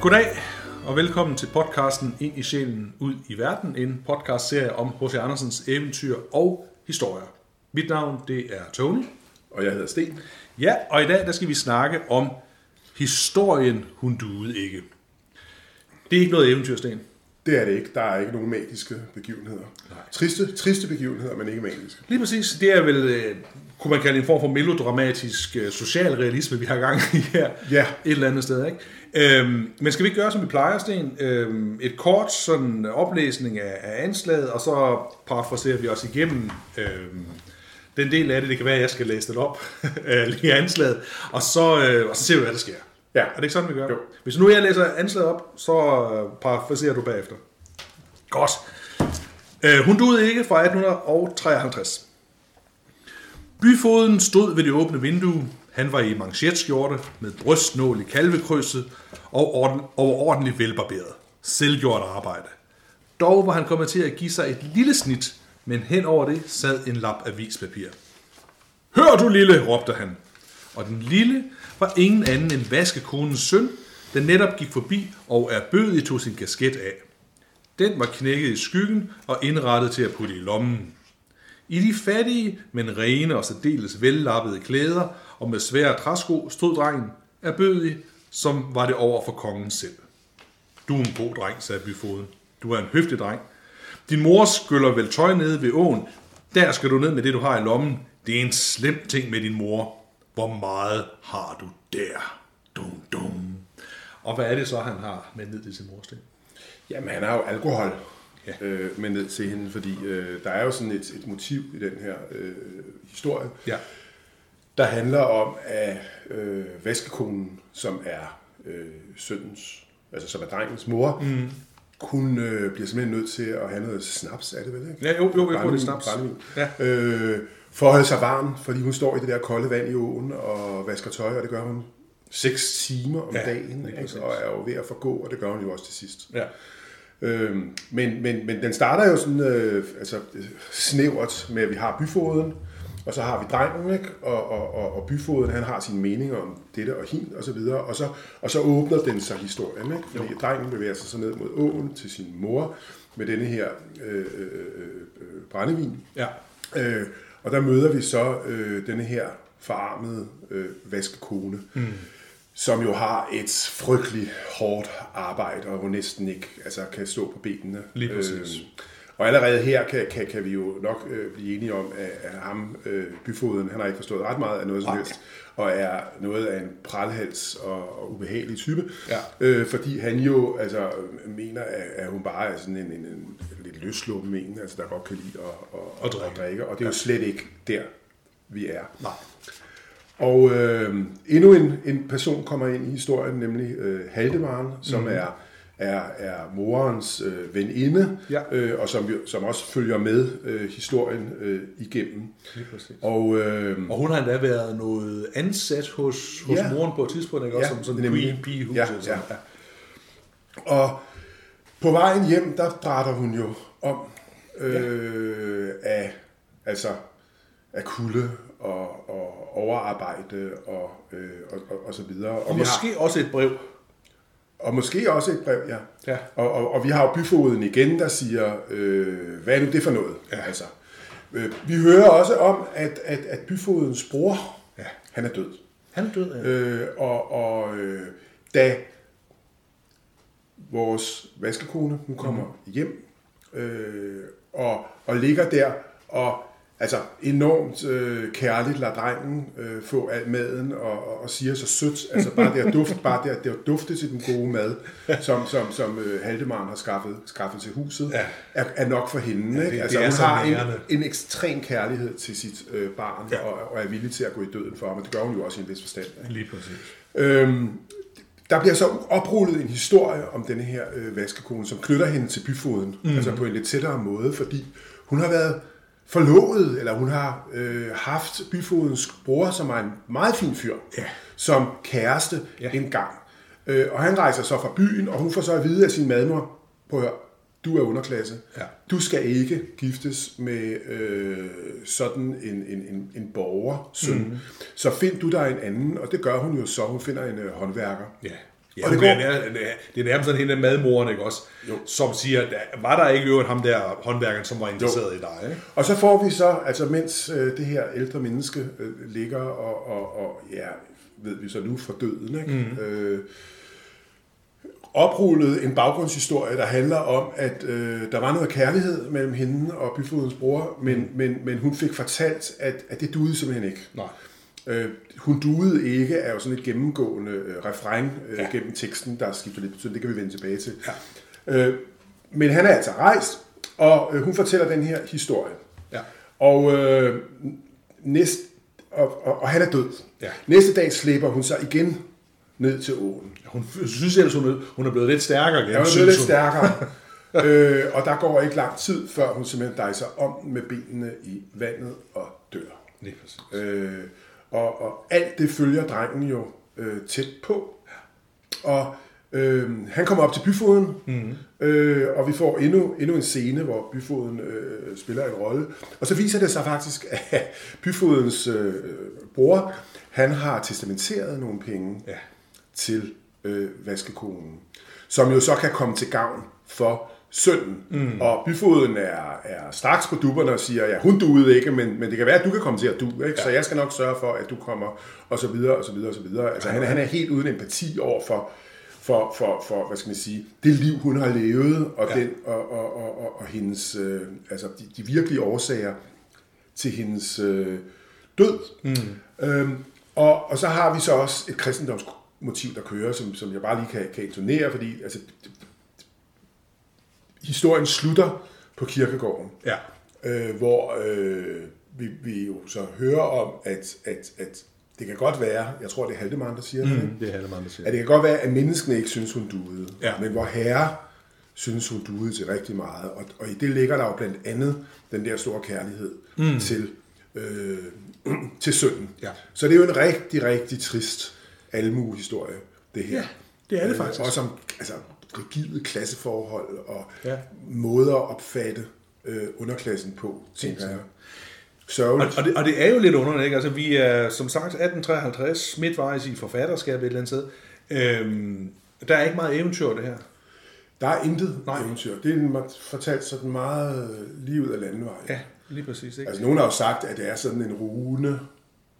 Goddag og velkommen til podcasten Ind i sjælen, ud i verden. En podcastserie om H.C. Andersens eventyr og historier. Mit navn det er Tony. Og jeg hedder Sten. Ja, og i dag der skal vi snakke om historien Hun duede ikke. Det er ikke noget eventyr, Sten. Det er det ikke. Der er ikke nogen magiske begivenheder. Nej. Triste, triste begivenheder, men ikke magiske. Lige præcis. Det er vel, øh, kunne man kalde en form for melodramatisk øh, socialrealisme, vi har gang i her. Ja. Et eller andet sted, ikke? Øhm, men skal vi ikke gøre, som vi plejer, Sten? Øhm, et kort sådan oplæsning af, af anslaget, og så parafraserer vi os igennem øhm, den del af det. Det kan være, at jeg skal læse det op, øh, lige anslaget, og så, øh, og så ser vi, hvad der sker. Ja. Er det ikke sådan, vi gør? Jo. Hvis nu jeg læser anslaget op, så øh, parafraserer du bagefter. Godt. Øh, hun duede ikke fra 1853. Byfoden stod ved det åbne vindue. Han var i manchetskjorte med brystnål i kalvekrydset og orden, overordentligt velbarberet. Selvgjort arbejde. Dog var han kommet til at give sig et lille snit, men hen over det sad en lap avispapir. Hør du lille, råbte han. Og den lille var ingen anden end vaskekonens søn, der netop gik forbi og er bødig tog sin kasket af. Den var knækket i skyggen og indrettet til at putte i lommen. I de fattige, men rene og særdeles vellappede klæder og med svære træsko stod drengen erbødig, som var det over for kongen selv. Du er en god dreng, sagde byfoden. Du er en høflig dreng. Din mor skyller vel tøj nede ved åen. Der skal du ned med det, du har i lommen. Det er en slem ting med din mor. Hvor meget har du der? Dum, dum. Og hvad er det så, han har med ned til sin morsten? Jamen, han har jo alkohol Ja. ja. øh, med ned til hende, fordi øh, der er jo sådan et, et motiv i den her øh, historie, Ja. der handler om, at øh, vaskekonen, som er øh, søndens, altså som er drengens mor, mm. Hun øh, bliver simpelthen nødt til at have noget snaps, er det vel, ikke? Ja, jo, jo, jeg tror, det er snaps. brændevin. Ja. Øh, for at holde sig varm, fordi hun står i det der kolde vand i åen og vasker tøj, og det gør hun seks timer om Ja, dagen, ikke? præcis. og er jo ved at forgå, og det gør hun jo også til sidst. Ja. Øhm, men, men, men den starter jo sådan øh, altså, snævert med, at vi har byfoden, og så har vi drengen, ikke? Og, og, og, og byfoden, han har sine meninger om dette og hin, og så videre, og så, og så åbner den sig historien, ikke? Fordi drengen bevæger sig så ned mod åen til sin mor med denne her øh, øh, øh, brændevin, Ja. Øh, og der møder vi så øh, denne her forarmede øh, vaskekone, mm. som jo har et frygteligt hårdt arbejde, og hun næsten ikke altså, kan stå på benene. Lige præcis. Øh, og allerede her kan, kan, kan vi jo nok øh, blive enige om, at, at ham, øh, byfoden, han har ikke forstået ret meget af noget som helst, og er noget af en pralhals og, og ubehagelig type. Ja. Øh, fordi han jo altså, mener, at, at hun bare er sådan en, en, en lidt løsluppen en, altså, der godt kan lide at, at, Og drikke. at drikke. Og det er jo slet ikke der, vi er. Nej. Og øh, endnu en, en person kommer ind i historien, nemlig øh, Haldemaren, som mm. er, er, er morens øh, veninde, Ja. øh, og som, jo, som også følger med øh, historien øh, igennem. Og øh, Og hun har endda været noget ansat hos, hos ja. Ja. moren på et tidspunkt, ikke? Også Ja, som sådan en queen pige hus. Ja, sådan. ja. Og på vejen hjem, der drætter hun jo om øh, af, altså, af kulde og, og overarbejde og, øh, og, og, og så videre. Og, Og vi har, måske også et brev. Og måske også et brev, ja. Ja. Og, og, og vi har jo byfoden igen, der siger, øh, hvad er nu det for noget? Ja. Altså, øh, vi hører også om, at, at, at byfodens bror, Ja. han er død. Han er død, ja. Øh, og og øh, da vores vaskekone, hun kommer mm. hjem øh, og, og ligger der og altså enormt øh, kærligt lader drengen øh, få al maden og, og, og siger så sødt, altså bare det at dufte, bare det at, det at dufte til den gode mad, som, som, som øh, Haldemaren har skaffet, skaffet til huset, Ja. er, er nok for hende. det- ikke? det Altså, er hun har en, nærende. en ekstrem kærlighed til sit øh, barn, Ja. ja. og, og er villig til at gå i døden for ham, og det gør hun jo også i en vis forstand. Ikke? Lige præcis. Øhm, der bliver så oprullet en historie om denne her øh, vaskekone, som knytter hende til byfoden, mm. altså på en lidt tættere måde, fordi hun har været forlovet, eller hun har øh, haft byfodens bror, som er en meget fin fyr, Ja. som kæreste Ja. en gang. Øh, og han rejser så fra byen, og hun får så at vide af sin madmor, på hør, du er underklasse. Ja. Du skal ikke giftes med øh, sådan en, en, en, en borgersøn. Mm. Så find du dig en anden, og det gør hun jo så. Hun finder en øh, håndværker. Ja. Ja, og det, er, går, det er- det er nærmest sådan hende madmoren, ikke også? Jo. Som siger, var der ikke øvrigt ham der håndværkeren, som var interesseret i dig, ikke? Og så får vi så, altså mens øh, det her ældre menneske øh, ligger og, og, og, ja, ved vi så nu for døden, ikke? Mm. Øh, oprullet en baggrundshistorie, der handler om, at øh, der var noget kærlighed mellem hende og byfodens bror, men, mm. men, men hun fik fortalt, at, at det duede simpelthen ikke. Nej. Øh, hun duede ikke er jo sådan et gennemgående øh, refræng øh, Ja. ja. gennem teksten, der skifter lidt betydning. Det kan vi vende tilbage til. Ja. Øh, men han er altså rejst, og øh, hun fortæller den her historie. Ja. Og, øh, næst, og, og, og han er død. Ja. Næste dag slipper hun sig igen ned til åen. Hun f- synes ellers, hun er, hun er blevet lidt stærkere igen. Jeg er synes blevet lidt hun. stærkere. øh, og der går ikke lang tid, før hun simpelthen dejser om med benene i vandet og dør. Lige præcis. Øh, og, og alt det følger drengen jo øh, tæt på. Og øh, han kommer op til byfoden, mm. øh, og vi får endnu, endnu en scene, hvor byfoden øh, spiller en rolle. Og så viser det sig faktisk, at byfodens øh, bror, han har testamenteret nogle penge Ja. til øh, vaskekonen, som jo så kan komme til gavn for sønnen. Mm. Og byfoden er, er straks på dupperne og siger, ja, hun duede ikke, men, men det kan være, at du kan komme til at du, ikke? Ja. så jeg skal nok sørge for, at du kommer, og så videre, og så videre, og så videre. Altså, han, han er helt uden empati over for, for, for, for, hvad skal man sige, det liv, hun har levet, og, Ja. den, og, og, og, og, og hendes, øh, altså de, de virkelige årsager til hendes øh, død. Mm. Øhm, og, og så har vi så også et kristendomsmotiv, der kører, som, som jeg bare lige kan, kan intonere, fordi altså, historien slutter på kirkegården, Ja. øh, hvor øh, vi, vi jo så hører om, at, at, at det kan godt være, jeg tror det er Haldemar, der siger det, ikke? Det er Hallemann, der siger. at det kan godt være, at menneskene ikke synes, hun duede, Ja. men hvor herre synes, hun duede til rigtig meget. Og, og i det ligger der jo blandt andet den der store kærlighed mm. til, øh, til sønnen. Ja. Så det er jo en rigtig, rigtig trist almuehistorie, det her. Ja, det er det faktisk. Øh, også om altså, rigide klasseforhold og Ja. måder at opfatte øh, underklassen på, tænker jeg. Sørgeligt. Og, og, det, og det er jo lidt underligt, ikke? Altså, vi er som sagt 1853, midtvejs i forfatterskab et eller andet sted. Øhm, der er ikke meget eventyr, det her. Der er intet Nej. eventyr. Det er fortalt sådan meget øh, lige ud af landevej. Ja, lige præcis, ikke? Altså, nogen har jo sagt, at det er sådan en rune,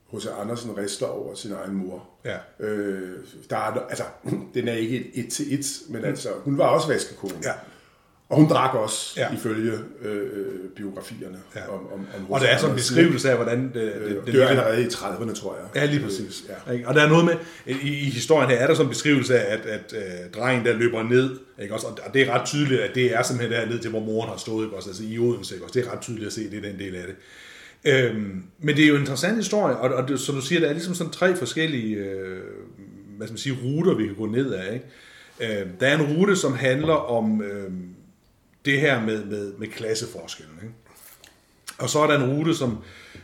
hos Andersen rister over sin egen mor. Ja. Øh, der er, altså, den er ikke et, et til et, men altså, hun var også vaskekone. Ja. Og hun drak også, Ja. ja. ifølge øh, biografierne. Ja. Om, om, om Og der er sådan en beskrivelse af, hvordan det, Øh, det, dør allerede i 30'erne, tror jeg. Ja, lige præcis. Ja. Ikke? Og der er noget med, i, i historien her er der sådan en beskrivelse af, at, at uh, drengen der løber ned, ikke? Også, og det er ret tydeligt, at det er simpelthen der ned til, hvor moren har stået, ikke? Også, altså i Odense, ikke? Også, det er ret tydeligt at se, det er den del af det. Øhm, men det er jo en interessant historie, og, og det, som du siger, der er ligesom sådan tre forskellige øh, hvad skal man sige, ruter, vi kan gå ned af. Ikke? Øh, der er en rute, som handler om øh, det her med, med, med klasseforskellen. Ikke? Og så er der en rute, som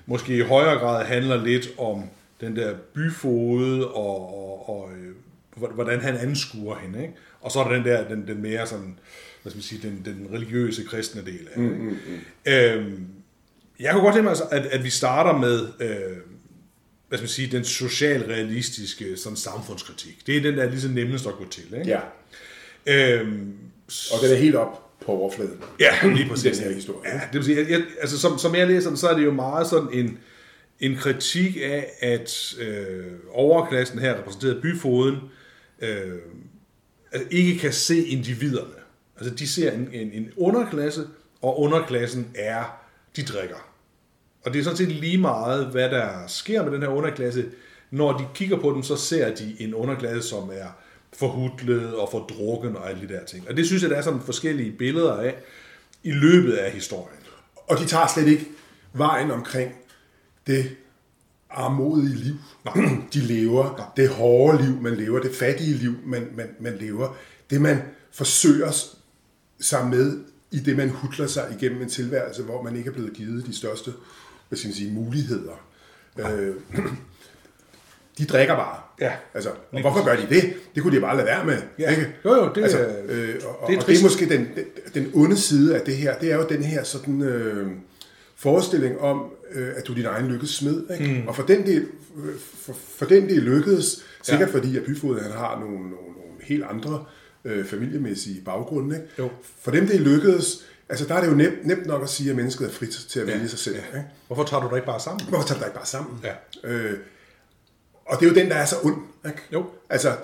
måske i højere grad handler lidt om den der byfode og, og, og øh, hvordan han anskuer hende. Ikke? Og så er der den der, den, den mere sådan, hvad skal man sige, den, den religiøse kristne del af det. Ikke? Mm, mm, mm. Øhm, jeg kunne godt tænke mig, at, at vi starter med, øh, hvad skal man sige, den socialrealistiske sådan samfundskritik. Det er den, der er lige så nemmest at gå til. Ikke? Ja, Øhm, og den er helt op på overfladen. Ja, lige præcis. den her historie. Ja, det vil sige, jeg, jeg, altså, som, som jeg læser den, så er det jo meget sådan en, en kritik af, at øh, overklassen her, repræsenteret byfoden, øh, altså, ikke kan se individerne. Altså, de ser en, en, en underklasse, og underklassen er, de drikker. Og det er sådan set lige meget, hvad der sker med den her underklasse. Når de kigger på den, så ser de en underklasse, som er forhudlet og fordrukken og alle de der ting. Og det synes jeg, der er sådan forskellige billeder af i løbet af historien. Og de tager slet ikke vejen omkring det armodige liv, de lever, det hårde liv, man lever, det fattige liv, man, man, man lever, det man forsøger sig med i det, man hudler sig igennem en tilværelse, hvor man ikke er blevet givet de største hvad skal man sige, muligheder. Øh, de drikker bare. Ja. Altså, og hvorfor gør de det? Det kunne de bare lade være med. Ja. Ikke? Jo, jo, det er- altså, øh, og, det er og det er måske den, den, den onde side af det her. Det er jo den her sådan øh, forestilling om, øh, at du er din egen lykkes smed. Ikke? Og for den del, for, for den del lykkedes, sikkert Ja. fordi at byfoden han har nogle, nogle, nogle helt andre øh, familiemæssige baggrunde. Ikke? Jo. For dem, det lykkedes, altså der er det jo nemt, nemt nok at sige, at mennesket er frit til at vælge Ja, sig selv. ja. Ikke? Hvorfor tager du dig ikke bare sammen? Hvorfor tager du dig ikke bare sammen? Ja. Øh, og det er jo den, der er så ond. Ikke? Jo. Altså,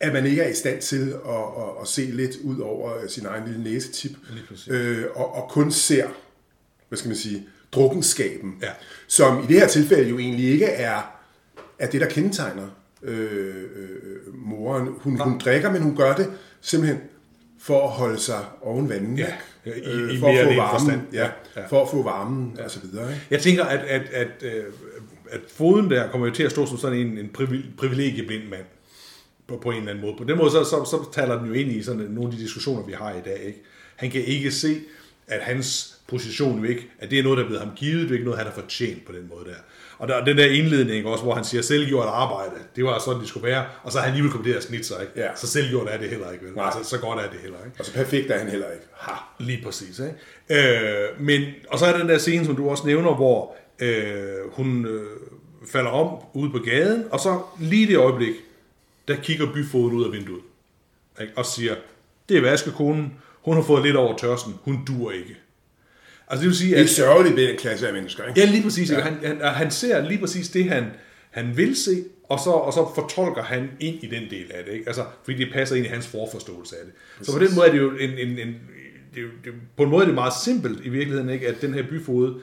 at man ikke er i stand til at, at, at se lidt ud over sin egen lille næsetip, øh, og, og kun ser, hvad skal man sige, drukkenskaben, Ja. som i det her tilfælde jo egentlig ikke er, er det, der kendetegner øh, øh, moren. Hun, hun drikker, men hun gør det simpelthen for at holde sig oven vandet. Ja, i- i for mere at få varmen, forstand. ja, Ja, ja. for at få varmen og så videre. Ikke? Jeg tænker, at, at, at, øh, at foden der kommer jo til at stå som sådan en, en privi- privilegieblind mand. På, på en eller anden måde. På den måde, så, så, så taler den jo ind i sådan nogle af de diskussioner, vi har i dag. Ikke? Han kan ikke se, at hans position jo ikke, at det er noget, der er blevet ham givet, det er ikke noget, han har fortjent på den måde der. Og der, den der indledning også, hvor han siger, selvgjort arbejde, det var sådan, det skulle være, og så har han alligevel kommet til at snitte sig, ikke? Ja. Så selvgjort er det heller ikke, vel? Nej. Altså, så godt er det heller ikke. Og så perfekt er han heller ikke. Ha. Lige præcis. Ikke? Øh, men, og så er der den der scene, som du også nævner, hvor øh, hun øh, falder om ude på gaden, og så lige det øjeblik, der kigger byfoden ud af vinduet ikke? og siger, det er vaskekonen, hun har fået lidt over tørsten, hun dur ikke. Altså det vil sige, Det er at sørgeligt ved den klasse af mennesker. Ikke? Ja, lige præcis. Ja. Han, han, han ser lige præcis det, han, han vil se, og så, og så fortolker han ind i den del af det. Ikke? Altså, fordi det passer ind i hans forforståelse af det. Så på den måde er det jo en, en, en det det, på en måde er det meget simpelt i virkeligheden, ikke? at den her byfode,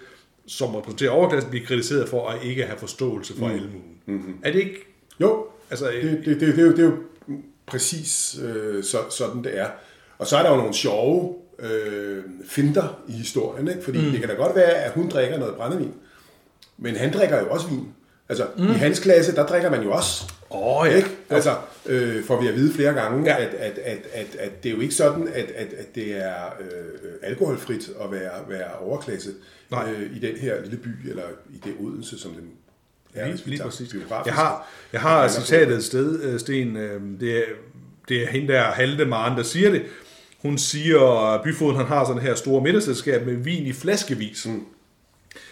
som repræsenterer overklassen, bliver kritiseret for at ikke have forståelse for mm. almuen. Mm-hmm. Er det ikke... Jo, Altså, det, det, det, det, er jo, det er jo præcis øh, så, sådan, det er. Og så er der jo nogle sjove øh, finter i historien, ikke? fordi mm. det kan da godt være, at hun drikker noget brændevin, men han drikker jo også vin. Altså, mm. i hans klasse, der drikker man jo også. Åh, ja. Ikke? Altså, øh, får vi at vide flere gange, Ja. at, at, at, at, at det er jo ikke sådan, at, at, at det er øh, alkoholfrit at være, være overklasse Nej. øh, i den her lille by, eller i det Odense, som den er. Lige, lige præcis. Jeg har, jeg har citatet et sted, øh, Sten. øh, Det er, det er hende der, Halte Maren, der siger det. Hun siger, at byfoden han har sådan her store middagsselskab med vin i flaskevis. Mm.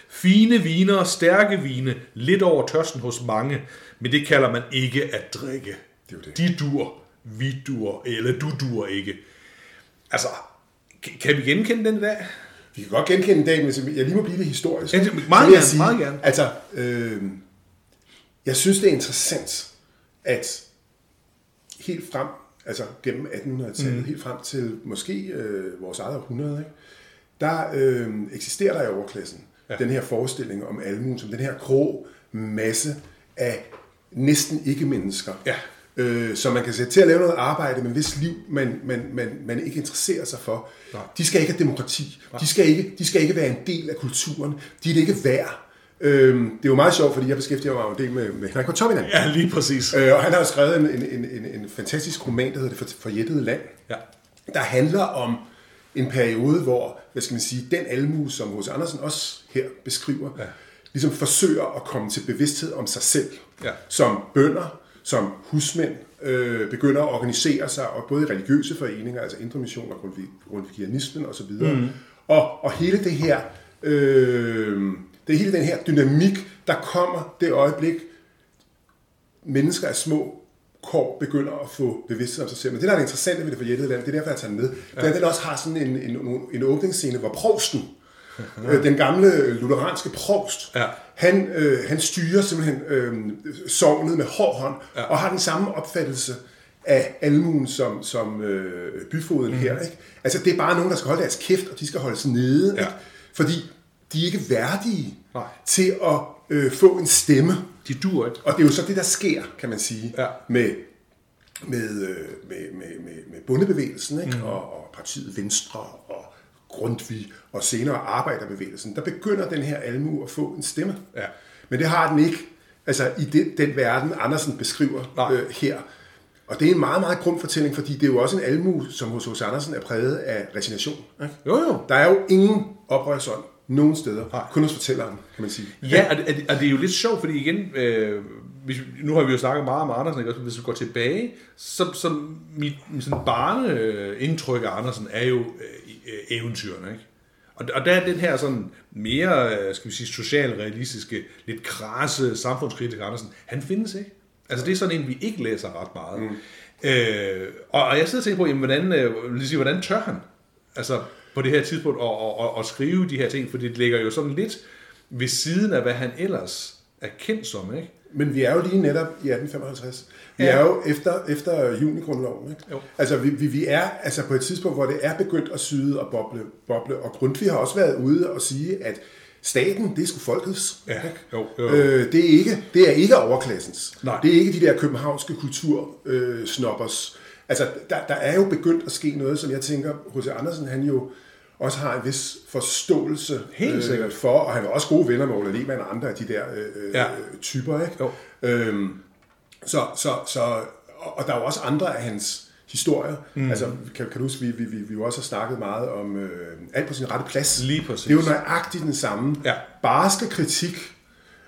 Fine viner, stærke vine, lidt over tørsten hos mange, men det kalder man ikke at drikke. Det er det. De dur, vi dur, eller du dur ikke. Altså, kan- vi genkende den i dag? Vi kan godt genkende dagen, hvis jeg lige må blive lidt historisk. Ja, det- meget gerne, meget gerne. Altså, øh, jeg synes, det er interessant, at helt frem, altså gennem 1800-tallet, mm. helt frem til måske øh, vores eget århundrede, ikke? der øh, eksisterer der i overklassen ja. den her forestilling om almuen som den her grå masse af næsten ikke-mennesker, Ja. øh, som man kan sætte til at lave noget arbejde, men hvis liv man, man, man, man ikke interesserer sig for. Nej. De skal ikke have demokrati. De skal ikke, de skal ikke være en del af kulturen. De er det ikke værd. Øhm, det er jo meget sjovt, fordi jeg beskæftiger mig en del med, med Henrik Pontoppidan. Ja, lige præcis. Øh, og han har jo skrevet en, en, en, en, fantastisk roman, der hedder Det for, forjættede land, Ja. der handler om en periode, hvor, hvad skal man sige, den almue, som H.C. Andersen også her beskriver, Ja. ligesom forsøger at komme til bevidsthed om sig selv, Ja. som bønder, som husmænd, øh, begynder at organisere sig, og både i religiøse foreninger, altså Indre Mission og Grundtvigianismen osv., mm. og, og hele det her, øh, det er hele den her dynamik, der kommer det øjeblik, mennesker af små kår begynder at få bevidsthed om sig selv. Men det, der er det interessante ved det forjættede land, det er derfor, jeg tager den med, det er, at den også har sådan en, en, en åbningsscene, hvor provsten, øh, den gamle lutheranske provst, Ja. han, øh, han styrer simpelthen øh, sovnet med hård hånd, ja. og har den samme opfattelse af almuen som, som øh, byfoden mm. her. Ikke? Altså, det er bare nogen, der skal holde deres kæft, og de skal holdes nede, Ja. ikke? fordi de er ikke værdige Nej. til at øh, få en stemme. De dur ikke. Og det er jo så det, der sker, kan man sige, Ja. med, med, øh, med, med, med, med bundebevægelsen, ikke? Mm. Og, og partiet Venstre og Grundtvig og senere arbejderbevægelsen. Der begynder den her almue at få en stemme. Ja. Men det har den ikke altså, i den, den verden, Andersen beskriver Nej. øh, her. Og det er en meget, meget grum fortælling, fordi det er jo også en almue, som hos H.C. Andersen er præget af resignation. Ikke? Jo, jo. Der er jo ingen oprørsånd nogen steder, Nej. kun hos fortælleren, kan man sige. Ja, og det, og det er jo lidt sjovt, fordi igen, øh, hvis, nu har vi jo snakket meget om Andersen, ikke? Hvis vi går tilbage, så, så mit, sådan barneindtryk af Andersen er jo øh, eventyrene, ikke? Og, og der er den her sådan mere, øh, skal vi sige, socialrealistiske, lidt krasse samfundskritiker Andersen, han findes ikke. Altså det er sådan en, vi ikke læser ret meget. Mm. Øh, og, og jeg sidder og tænker på, jamen, hvordan, øh, sige, hvordan tør han? Altså, på det her tidspunkt at, at, at, at skrive de her ting, for det ligger jo sådan lidt ved siden af, hvad han ellers er kendt som, ikke? Men vi er jo lige netop i 1855. Vi Ja. er jo efter, efter junigrundloven. Ikke? Jo. Altså, vi, vi, vi er altså på et tidspunkt, hvor det er begyndt at syde og boble, boble. Og Grundtvig har også været ude og sige, at staten, det er sgu folkets. Ja, ikke? jo, jo. Øh, det, er ikke, det er ikke overklassens. Nej. Det er ikke de der københavnske kultursnoppers. Øh, snoppers. Altså, der, der er jo begyndt at ske noget, som jeg tænker, H.C. Andersen, han jo også har en vis forståelse Helt sikkert. for, og han er også gode venner med Ole Lehmann og andre af de der øh, Ja. ja. typer, ikke? Jo. Øhm, så, så, så, og og der er jo også andre af hans historier. Mm. Altså, kan, kan du huske, vi, vi, vi, vi jo også har snakket meget om øh, alt på sin rette plads. Lige præcis. Det er jo nøjagtigt den samme Ja. barske kritik,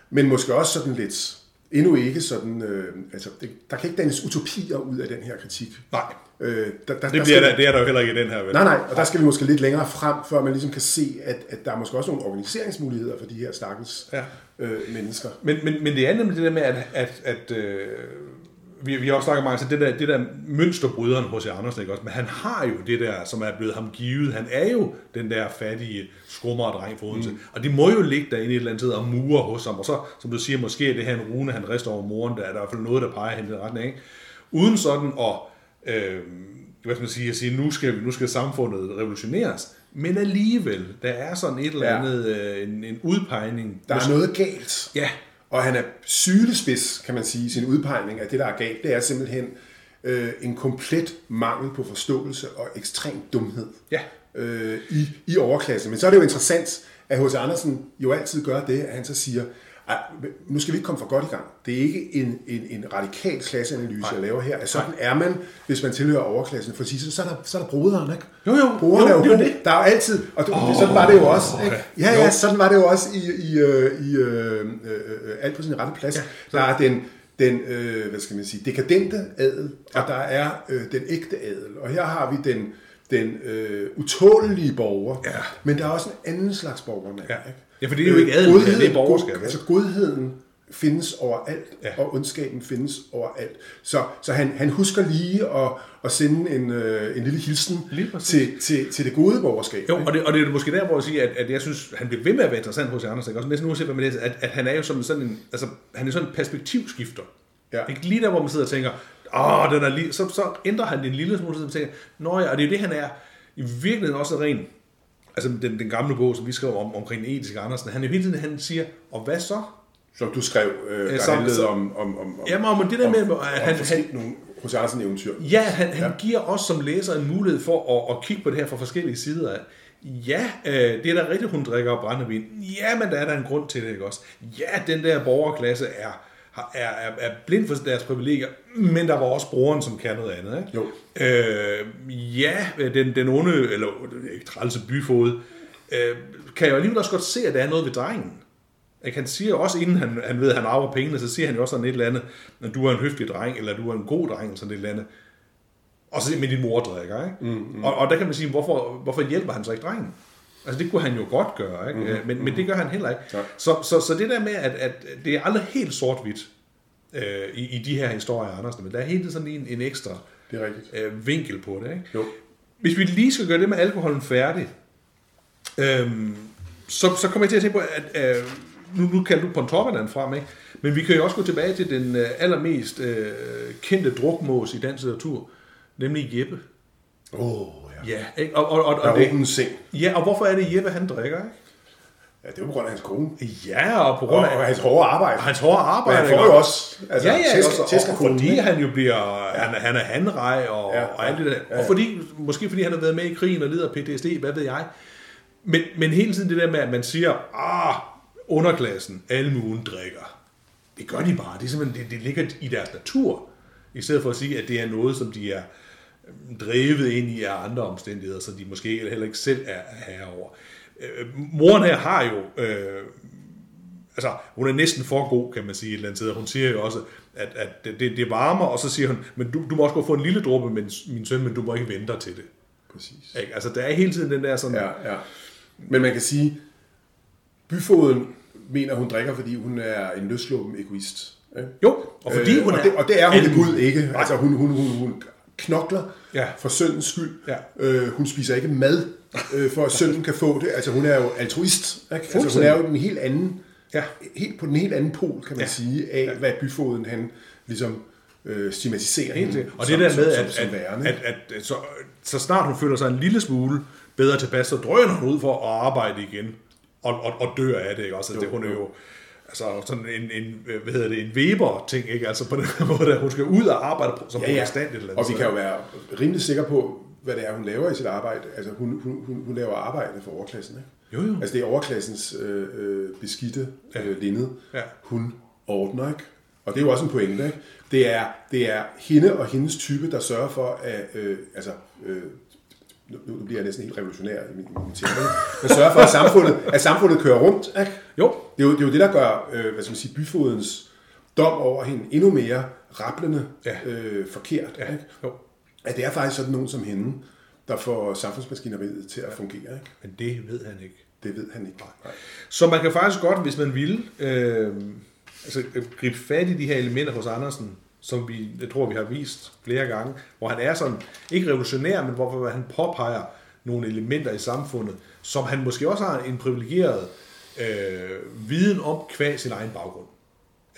men måske også sådan lidt, endnu ikke sådan, øh, altså, det, der kan ikke dannes utopier ud af den her kritik. Nej, Øh, der, der, det, der bliver skal- der, det er der jo heller ikke i den her, vel? Nej, nej, og der skal vi måske lidt længere frem, før man ligesom kan se, at, at der er måske også nogle organiseringsmuligheder for de her stakkels Ja. øh, mennesker. Men, men, men det er nemlig det der med, at, at, at øh, vi, vi har også snakket meget om det der, det der mønsterbryderen hos Andersen, ikke også? Men han har jo det der, som er blevet ham givet. Han er jo den der fattige skrummer-dreng for Odense. Mm. Og de må jo ligge derinde i et eller andet sted og mure hos ham. Og så, som du siger, måske er det her en rune, han rister over moren. Der er der i hvert fald noget, der peger hen i den retning. Ikke? Uden sådan at, øh, hvad skal man sige, at sige, nu skal, nu skal samfundet revolutioneres. Men alligevel, der er sådan et eller Ja. andet, øh, en, en udpegning. Der er noget galt. Ja, Og han er sylespids, kan man sige, i sin udpegning af det, der er galt. Det er simpelthen øh, en komplet mangel på forståelse og ekstrem dumhed Ja. øh, i, i overklassen. Men så er det jo interessant, at H.C. Andersen jo altid gør det, at han så siger, "Ej, nu skal vi ikke komme for godt i gang. Det er ikke en, en, en radikal klasseanalyse, jeg laver her. At sådan er man, hvis man tilhører overklassen. For så, så, er der, så er der broderen, ikke? Jo, jo. Broderen Jo, er jo det det. Der er jo altid, og det, oh, sådan var det jo også. Ikke? Ja, ja, sådan var det jo også i, i, øh, i øh, øh, øh, alt på sin rette plads. Ja, der er den, den øh, hvad skal man sige, dekadente adel, ja. og der er øh, den ægte adel. Og her har vi den, den øh, utålelige borger, Ja. men der er også en anden slags borger. Ja. ikke? Ja, for det er jo ikke adel, godheden, det er borgerskab, god-? Altså godheden findes overalt, Ja. og ondskaben findes overalt. Så, så han, han husker lige at, at sende en, øh, en lille hilsen til, til, til det gode borgerskab. Jo, og det, og det er måske der, hvor jeg siger, at, at jeg synes, han bliver ved med at være interessant hos Andersen, ikke? også næsten uanset hvad man læser, at, at han er jo som sådan en, altså, han er sådan en perspektivskifter. Ja. Ikke lige der, hvor man sidder og tænker, åh, den er lige, så, så ændrer han det en lille smule, så man tænker, nå ja, og det er jo det, han er i virkeligheden også ren, altså den, den gamle bog, som vi skrev om, omkring den etiske Andersen, han er jo hele tiden, han siger, og hvad så? Som du skrev, øh, der handlede om, om, om, om, Jamen, men det der om, med, at om han- forskellige- nogle hos Andersen eventyr. Ja, han, han ja. giver os som læser en mulighed for at, at kigge på det her fra forskellige sider af. Ja, øh, det er da rigtigt, hun drikker brændevin. Ja, men der er der en grund til det, ikke også? Ja, den der borgerklasse er, er, er, er blind for deres privilegier, men der var også broren, som kan noget andet, ikke? Jo. Øh, ja, den, den onde, eller ikke trælse byfod, øh, kan jo alligevel også godt se, at der er noget ved drengen. Ikke? Han siger også, inden han, han ved, at han arver pengene, så siger han jo også sådan et eller andet, at du er en høflig dreng, eller du er en god dreng, eller sådan et eller andet. Og så med din mor drikker, ikke? Mm, mm. Og, og der kan man sige, hvorfor, hvorfor hjælper han så ikke drengen? Altså det kunne han jo godt gøre, ikke? Mm, men, men det gør han heller ikke. Så, så, så det der med, at, at det er aldrig helt sort-hvidt øh, i, i de her historier Andersen, men der er hele sådan en, en ekstra Det er rigtigt. øh, vinkel på det. Ikke? Jo. Hvis vi lige skal gøre det med alkoholen færdig, øhm, så, så kommer jeg til at tænke på, at øh, nu, nu kalder du Pontoppidan frem, ikke? men vi kan jo også gå tilbage til den øh, allermest øh, kendte drukmås i dansk litteratur, nemlig Jeppe. Åh, oh, ja. Ja, ikke? Og, og, og, Der og, er det, åben seng. ja, og hvorfor er det Jeppe, han drikker? Ikke? Ja, det er jo på grund af hans kone. Ja, og på Og, grund og af hans hårde arbejde. hans hårde Og arbejde. han ikke? får jo også altså, ja, ja, tæsk, også, tæsk og, og fordi ikke? han jo bliver, ja. han, han er handrej og, Ja, ja, og alt det der. ja, Ja, ja. Og fordi, måske fordi han har været med i krigen og lider af PTSD, hvad ved jeg. Men, men hele tiden det der med, at man siger, ah, underklassen, almuen drikker. Det gør de bare. Det, er simpelthen, det, det ligger i deres natur. I stedet for at sige, at det er noget, som de er øhm, drevet ind i af andre omstændigheder, så de måske heller ikke selv er er herre over. Øh, moren her har jo øh, altså, hun er næsten for god, kan man sige, et eller andet sted. Hun siger jo også, at, at det, det varmer, og så siger hun, men du, du må også godt få en lille dråbe, men, min søn, men du må ikke vente dig til det. Præcis. Ikke? Altså, der er hele tiden den der sådan... Ja, ja. Men man kan sige, byfoden mener, hun drikker, fordi hun er en løsluppen egoist. Ikke? Jo, og fordi Øh, hun og er... det, og det er hun almue. Gud ikke. Altså, hun, hun, hun, hun knokler Ja. for søndens skyld. Ja. Øh, hun spiser ikke mad, øh, for at sønnen kan få det. Altså hun er jo altruist. Ikke? Altså, hun er jo en helt anden, Ja. helt på den helt anden pol, kan man Ja. ja. sige, af hvad byfoden han ligesom øh, stigmatiserer Helt hende. Og som, det der med, som, at, som, som at, at, at, at så, så snart hun føler sig en lille smule bedre tilpas, så drøner hun ud for at arbejde igen, og, og, og dør af det, ikke også? Altså, det, hun er jo altså sådan en, en, hvad hedder det, en Weber-ting, ikke? Altså på den måde, at hun skal ud og arbejde som Ja, ja. et eller andet Og vi kan jo være rimelig sikre på, hvad det er, hun laver i sit arbejde. Altså, hun, hun, hun, hun laver arbejde for overklassen, ikke? Jo, jo. Altså, det er overklassens øh, øh, beskidte øh, linned, Ja. hun ordner, ikke? Og det er jo også en pointe, ikke? Det er, det er hende og hendes type, der sørger for, at... Øh, altså, øh, nu, nu bliver jeg næsten helt revolutionær i min, min ikke? der sørger for, at samfundet, at samfundet kører rundt, ikke? Jo, Det er jo det, er jo det der gør øh, hvad skal man sige, byfodens dom over hende endnu mere rapplende Ja. øh, forkert. ja, Ikke? jo. At det er faktisk sådan nogen som hende, der får samfundsmaskineriet til at fungere. Ikke? Men det ved han ikke. Det ved han ikke. Nej. Så man kan faktisk godt, hvis man vil, øh, altså, øh, gribe fat i de her elementer hos Andersen, som vi, jeg tror, vi har vist flere gange, hvor han er sådan, ikke revolutionær, men hvor han påpeger nogle elementer i samfundet, som han måske også har en privilegeret øh, viden om kvæg sin egen baggrund.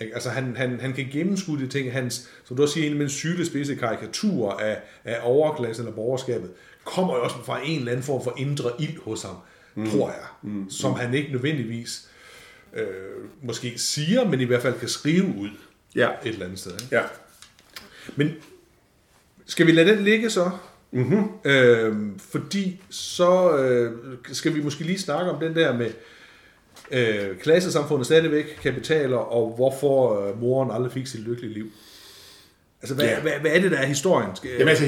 Ikke? Altså han, han, han kan gennemskue de ting, hans, som du også siger, en af sylespidse karikaturer af, af overklassen eller borgerskabet, kommer jo også fra en eller anden form for indre ild hos ham, mm. tror jeg, mm. som han ikke nødvendigvis øh, måske siger, men i hvert fald kan skrive ud Ja. et eller andet sted. Ikke? Ja. Men skal vi lade den ligge så? Mm-hmm. Øhm, fordi så øh, skal vi måske lige snakke om den der med øh, klassesamfundet stadigvæk kapitaler, og hvorfor øh, moren aldrig fik sit lykkelige liv. Altså, hvad, Ja. hvad, hvad er det, der er historien? Skal, Jamen altså,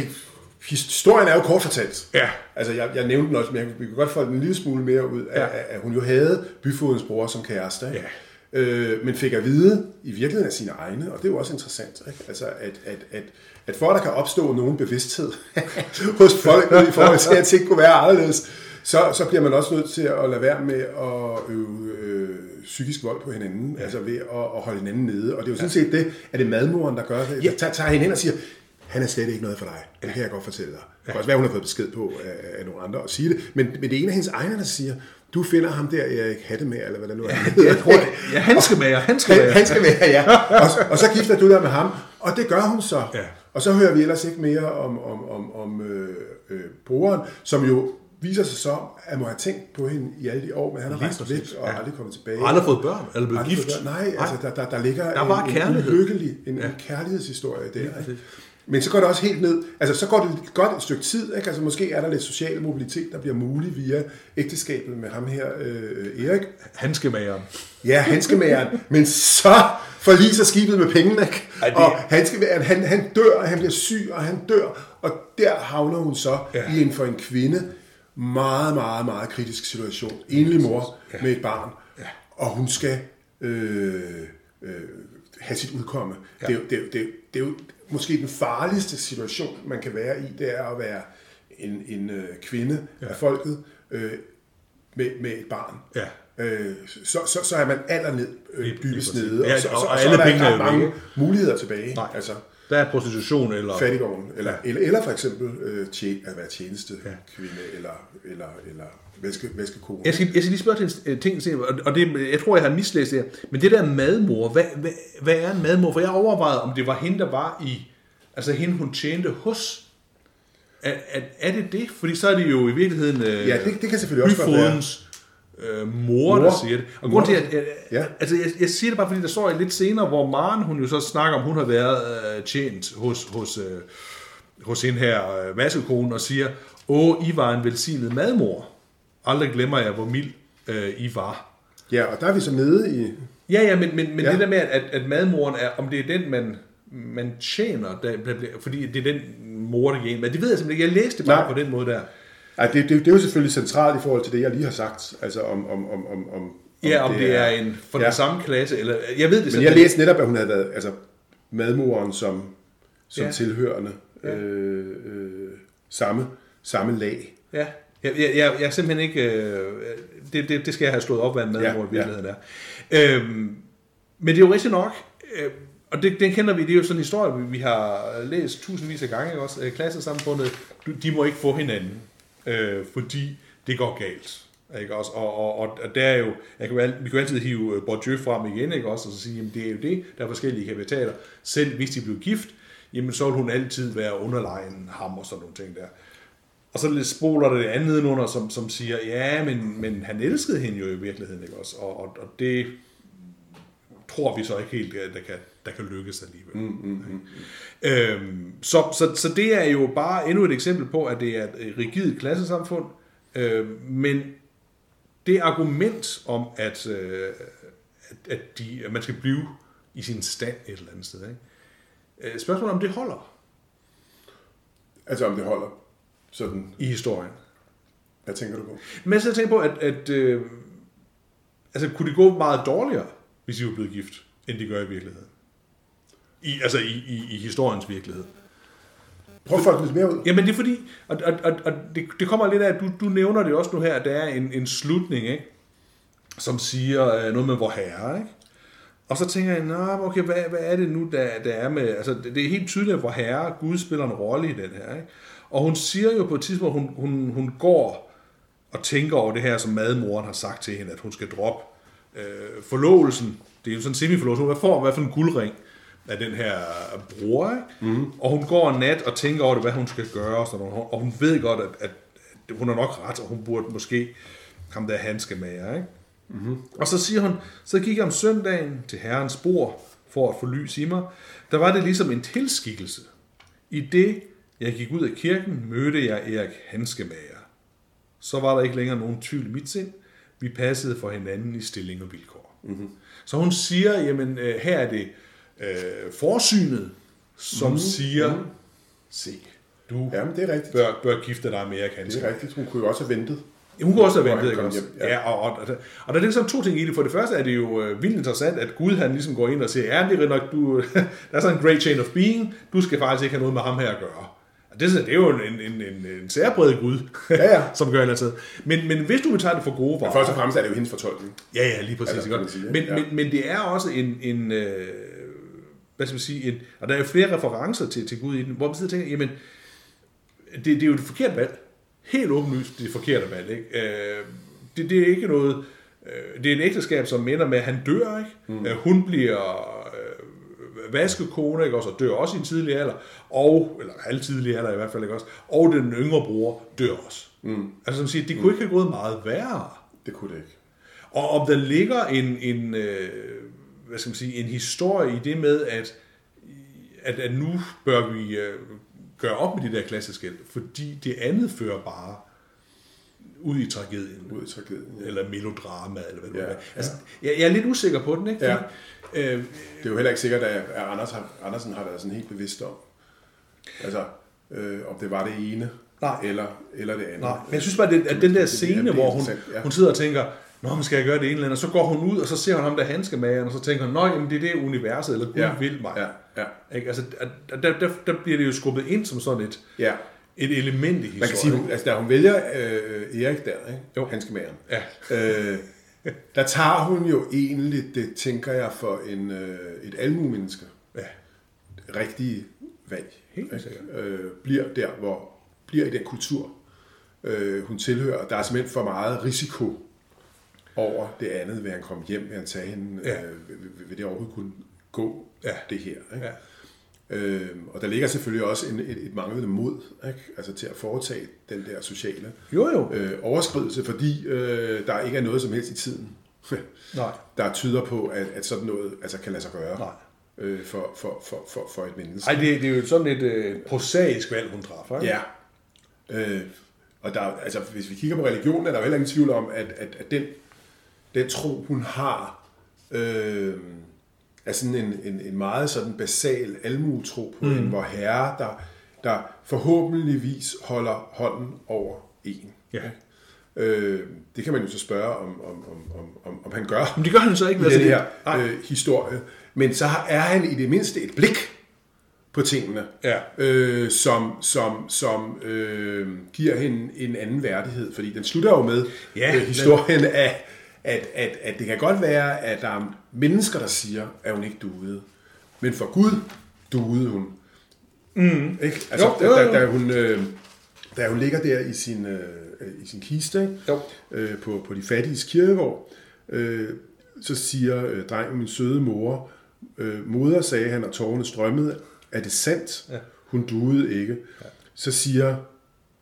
historien er jo kort fortalt. Ja. Altså, jeg, jeg nævnte den også, men jeg, vi kan godt få den en lille smule mere ud af, Ja. ja. at hun jo havde byfodens bror som kæreste. Ikke? Ja. Øh, men fik at vide i virkeligheden af sine egne, og det er jo også interessant, ikke? Altså, at, at, at, at for at der kan opstå nogen bevidsthed hos folk i forhold til, at ting kunne være anderledes, så, så bliver man også nødt til at lade være med at øve øh, psykisk vold på hinanden, ja. altså ved at, at holde hinanden nede. Og det er jo sådan set det, at det er madmoren, der gør det, der tager, tager hende hen og siger, han er slet ikke noget for dig. Det kan jeg godt fortælle dig. Det kan også være, hun har fået besked på af, af nogle andre at sige det. Men, men det er en af hendes egne, der siger, du finder ham der, Erik Hattemær, eller hvad der nu er. hedder. jeg tror, det, ja, han skal med, han skal Han, med. han skal være, ja. Og, og så gifter du dig med ham. Og det gør hun så. Ja. Og så hører vi ellers ikke mere om, om, om, om øh, øh, broren, som jo viser sig så, at må have tænkt på hende i alle de år, men han har rejst væk og ja. aldrig kommet tilbage. Og aldrig fået børn, eller blevet gift. Nej, altså der, der, der ligger Der en, en, lykkelig, en, ja. en kærlighedshistorie der. Ikke? Men så går det også helt ned, altså så går det godt et stykke tid, ikke? altså måske er der lidt social mobilitet, der bliver mulig via ægteskabet med ham her, øh, Erik. Han skal med ham. Ja, hanskemageren. men så forliser skibet med pengene, ikke? Ej, det- Og hanskemageren, han, han dør, og han bliver syg, og han dør. Og der havner hun så Ja. i en for en kvinde meget, meget, meget kritisk situation. Enlig mor ja. med et barn. Ja. Og hun skal øh, øh, have sit udkomme. Ja. Det, er det, det, det jo måske den farligste situation, man kan være i, det er at være en, en øh, kvinde ja. af folket øh, med, med et barn. Ja. Øh, så, så, så er man allerned øh, Lige- dybest nede, og, så, og- og, så, og og så alle er der ikke mange muligheder tilbage. Nej. Altså Der er prostitution, eller... fattigdommen, eller, eller, eller for eksempel øh, tjen, at være tjeneste ja. kvinde, eller, eller, eller væske, væskekone. Jeg skal, jeg skal lige spørge til en øh, ting, og det, jeg tror, jeg har mislæst det her, men det der madmor, hvad, hvad, hvad er en madmor? For jeg overvejede, om det var hende, der var i, altså hende, hun tjente hos. Er, er, er det det? Fordi så er det jo i virkeligheden øh, Ja, det, det kan selvfølgelig også være. Øh, mor, der Mor. siger det. Og grund til, at jeg, Ja. altså, jeg, jeg siger det bare, fordi der står lidt senere, hvor Maren, hun jo så snakker om, hun har været øh, tjent hos, hos, øh, hos hende her øh, vaskekone, og siger, åh, I var en velsignet madmor. Aldrig glemmer jeg, hvor mild øh, I var. Ja, og der er vi så nede i... Ja, ja, men, men, men Ja. det der med, at, at madmoren er, om det er den, man, man tjener, der, der, fordi det er den mor, der giver en. Men det ved jeg simpelthen ikke. Jeg læste det bare Nej. på den måde der. Ej, det, det, det er jo selvfølgelig centralt i forhold til det, jeg lige har sagt. Altså om, om, om, om, om Ja, om det, det er en fra ja. Ja. den samme klasse, eller jeg ved det Men jeg læste netop, at hun havde været altså, madmoren som, som Ja. ja. tilhørende øh, øh, samme, samme lag. Ja, jeg, jeg, jeg, jeg er simpelthen ikke... Øh, det, det, det skal jeg have slået op, hvad en madmor Ja, i virkeligheden er. Øhm, men det er jo rigtigt nok, øh, og det, den kender vi, det er jo sådan en historie, vi, har læst tusindvis af gange, ikke også? Øh, Klassesamfundet, de må ikke få hinanden, øh, fordi det går galt. Ikke også? Og, og, og, og der er jo, jeg kan jo, vi kan jo altid hive øh, Bourdieu frem igen, ikke også? Og så sige, jamen det er jo det, der er forskellige kapitaler. Selv hvis de blev gift, jamen så vil hun altid være underlegen ham og sådan nogle ting der. Og så lidt spoler det andet under, som, som siger, ja, men, men han elskede hende jo i virkeligheden, ikke også? Og, og, og det tror vi så ikke helt, at der kan, der kan lykkes alligevel. Mm, mm, mm. Øhm, så, så, så det er jo bare endnu et eksempel på, at det er et rigidt klassesamfund, øh, men det argument om, at, øh, at, at, de, at man skal blive i sin stand et eller andet sted, ikke? Øh, spørgsmålet om det holder Altså om det holder sådan. i historien. Hvad tænker du på? Men så tænker på, at, at øh, altså, kunne det gå meget dårligere, hvis de var blevet gift, end de gør i virkeligheden? I, altså i, i, i historiens virkelighed. Prøv at lidt mere ud. Jamen det er fordi, og, og, og, og det, det kommer lidt af, at du, du nævner det også nu her, at der er en, en slutning, ikke? som siger øh, noget med vor herre, ikke? Og så tænker jeg, Nå, okay, hvad, hvad er det nu, der, der er med... Altså, det, det er helt tydeligt, at vor herre, Gud spiller en rolle i den her, ikke? Og hun siger jo på et tidspunkt, hun, hun, hun går og tænker over det her, som madmoren har sagt til hende, at hun skal droppe øh, forlovelsen. Det er jo sådan en semiforlovelse. Hun får hvert fald en guldring af den her bror, ikke? Mm. Og hun går en nat og tænker over det, hvad hun skal gøre, og, sådan noget. og hun ved godt, at, at, hun har nok ret, og hun burde måske ham der handske med jer, ikke? Mm-hmm. Og så siger hun, så gik jeg om søndagen til herrens bord for at få lys i mig. Der var det ligesom en tilskikkelse. I det, jeg gik ud af kirken, mødte jeg Erik Hanskemager. Så var der ikke længere nogen tvivl i mit sind. Vi passede for hinanden i stilling og vilkår. Mm-hmm. Så hun siger, jamen øh, her er det øh, forsynet, som mm-hmm. siger, se, du Jamen, det er rigtigt. bør, bør gifte dig med Erik Det er rigtigt. Hun kunne jo også have ventet. Ja, Hun kunne også have ventet, ikke også? hjem, ja. Ja, og, og, og, og der er ligesom to ting i det. For det første er det jo øh, vildt interessant, at Gud han ligesom går ind og siger, ja, det er nok, du, der er sådan en great chain of being, du skal faktisk ikke have noget med ham her at gøre. Det, det er jo en, en, en, en særpræget Gud, Ja, ja. som gør sted. Men, men hvis du vil tage det for gode varer... Først og fremmest er det jo hendes fortolkning. Ja, ja, lige præcis. Altså, Altså, sige, men, ja. men, men det er også en, en øh, hvad skal man sige, en, og der er jo flere referencer til, til Gud i den, hvor man sidder og tænker, jamen, det, det er jo et forkert valg. Helt åbenlyst det forkerte valg. Ikke? Øh, det, det er ikke noget, øh, det er et ægteskab, som ender med, at han dør, ikke? Mm. Øh, hun bliver øh, vaskekone, ikke? Også, og dør også i en tidlig alder, og, eller halvtidlig alder i hvert fald, ikke også, og den yngre bror dør også. Mm. Altså, som siger, det kunne ikke have gået meget værre. Det kunne det ikke. Og om der ligger en, en, øh, hvad skal man sige, en historie i det med, at, at, at nu bør vi øh, gøre op med de der klasseskæld, fordi det andet fører bare ud i tragedien, Ud i tragedien. Ja. eller melodrama, eller hvad det Ja, ja, er. Altså, jeg, jeg er lidt usikker på den, ikke? Ja. Fordi, øh, Det er jo heller ikke sikkert, at at Anders har, Andersen har været sådan helt bevidst om, altså, øh, om det var det ene, Nej. eller, eller det andet. nej, men jeg synes bare, det, at den der det er scene, hvor hun, ja. hun sidder og tænker, Nå, men skal jeg gøre det ene eller andet? Og så går hun ud, og så ser hun ham der handskemageren, og så tænker hun, jamen det er det universet, eller Gud Ja, vil mig. ja, ja. Ikke? Altså, der, der, der, bliver det jo skubbet ind som sådan et, Ja. et element i historien. Man kan sige, hun, altså, da hun vælger øh, Erik der, ikke? Jo. handskemageren, Ja. øh, der tager hun jo egentlig, det tænker jeg, for en, øh, et almuemenneske. Ja. rigtige valg. Helt ikke? sikkert. Øh, bliver der, hvor bliver i den kultur, øh, hun tilhører. Der er simpelthen for meget risiko over det andet. Vil han komme hjem? Vil han tage hende? Ja. Øh, vil, vil- det overhovedet kunne gå, Ja. det her? Ikke? Ja. Øh, og der ligger selvfølgelig også en, et, et manglende mod ikke? Altså til at foretage den der sociale Jo, jo. øh, overskridelse, fordi øh, der ikke er noget som helst i tiden, Nej. der tyder på, at, at sådan noget altså, kan lade sig gøre Nej. øh, for, for, for, for, for et menneske. Ej, det, det er jo sådan et øh, prosaisk valg, hun træffer. ikke? Ja. Øh, og der, altså, hvis vi kigger på religion, er der jo heller ingen tvivl om, at, at, at den, den tro, hun har, øh, er sådan en, en, en meget sådan basal almuetro på mm. en vor herre, der, der forhåbentligvis holder hånden over en. Ja. Øh, det kan man jo så spørge, om, om, om, om, om, om han gør Men det gør han så ikke i den her øh, historie. Men så er han i det mindste et blik på tingene, Ja. øh, som, som, som øh, giver hende en anden værdighed. Fordi den slutter jo med Ja, øh, historien af, at, at, at det kan godt være, at der er mennesker, der siger, at hun ikke duede. Men for Gud duede hun. Mm. Ikke? Altså, Jo, jo, jo. Da, da, hun, øh, da hun ligger der i sin, øh, i sin kiste ikke? Jo. Øh, på, på de fattiges kirkegård, øh, så siger øh, drengen, min søde mor, øh, moder, sagde han, og tårerne strømmede, er det sandt? Ja. Hun duede ikke. Ja. Så siger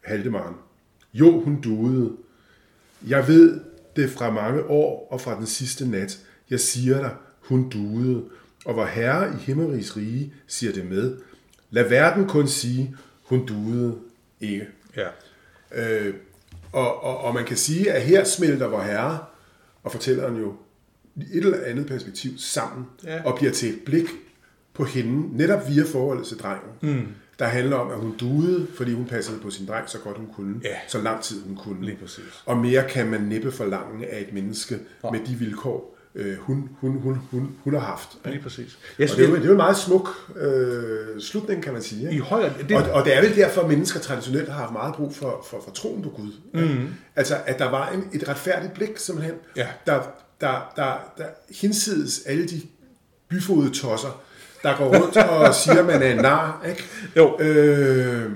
Haldemaren, jo, hun duede. Jeg ved det fra mange år og fra den sidste nat. Jeg siger dig, hun duede. Og hvor herre i himmerigs rige siger det med. Lad verden kun sige, hun duede ikke. Ja. Øh, og, og, og man kan sige, at her smelter vor herre og fortælleren jo et eller andet perspektiv sammen, Ja. og bliver til et blik på hende, netop via forholdet til drengen, mm. Der handler om, at hun duede, fordi hun passede på sin dreng så godt hun kunne, Ja. så lang tid hun kunne. Lige præcis. Og mere kan man næppe forlange af et menneske med de vilkår, øh, hun, hun, hun, hun, hun har haft. Lige præcis. Og Jeg det er, jo, synes, det er jo en meget smuk øh, slutning, kan man sige. Ikke? i højere... Det, Og, og det er vel derfor, at mennesker traditionelt har haft meget brug for, for, for troen på Gud. Mm. Altså, at der var en, et retfærdigt blik, simpelthen, Ja. der, der, der, der hinsides alle de byfodede tosser, der går rundt og siger, at man er en nar, ikke? Jo. Øh,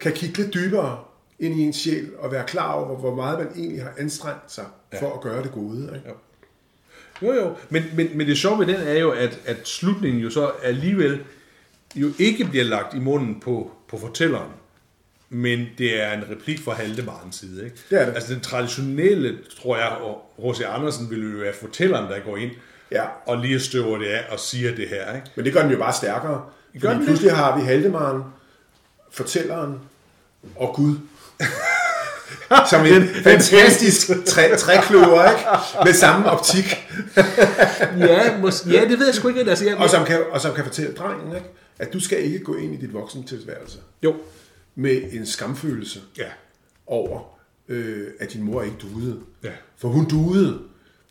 kan kigge lidt dybere ind i ens sjæl og være klar over, hvor meget man egentlig har anstrengt sig for at gøre det gode. Ikke? Jo, jo. Men, men, men det sjove ved den er jo, at, at slutningen jo så alligevel jo ikke bliver lagt i munden på, på fortælleren, men det er en replik fra Haldemarens side. Ikke? Det er det. Altså den traditionelle, tror jeg, og H.C. Andersen ville jo være fortælleren, der går ind Ja. og lige støver det af og siger det her. Ikke? Men det gør den jo bare stærkere. Gør Fordi den det? pludselig har vi Haldemaren, fortælleren og Gud. Som en fantastisk træ, trækløver, ikke? Med samme optik. Ja, måske, ja, det ved jeg sgu ikke. Altså, jeg, Og som kan, og som kan fortælle drengen, ikke? at du skal ikke gå ind i dit voksne tilværelse Jo. med en skamfølelse Ja. over, øh, at din mor ikke duede. Ja. For hun duede.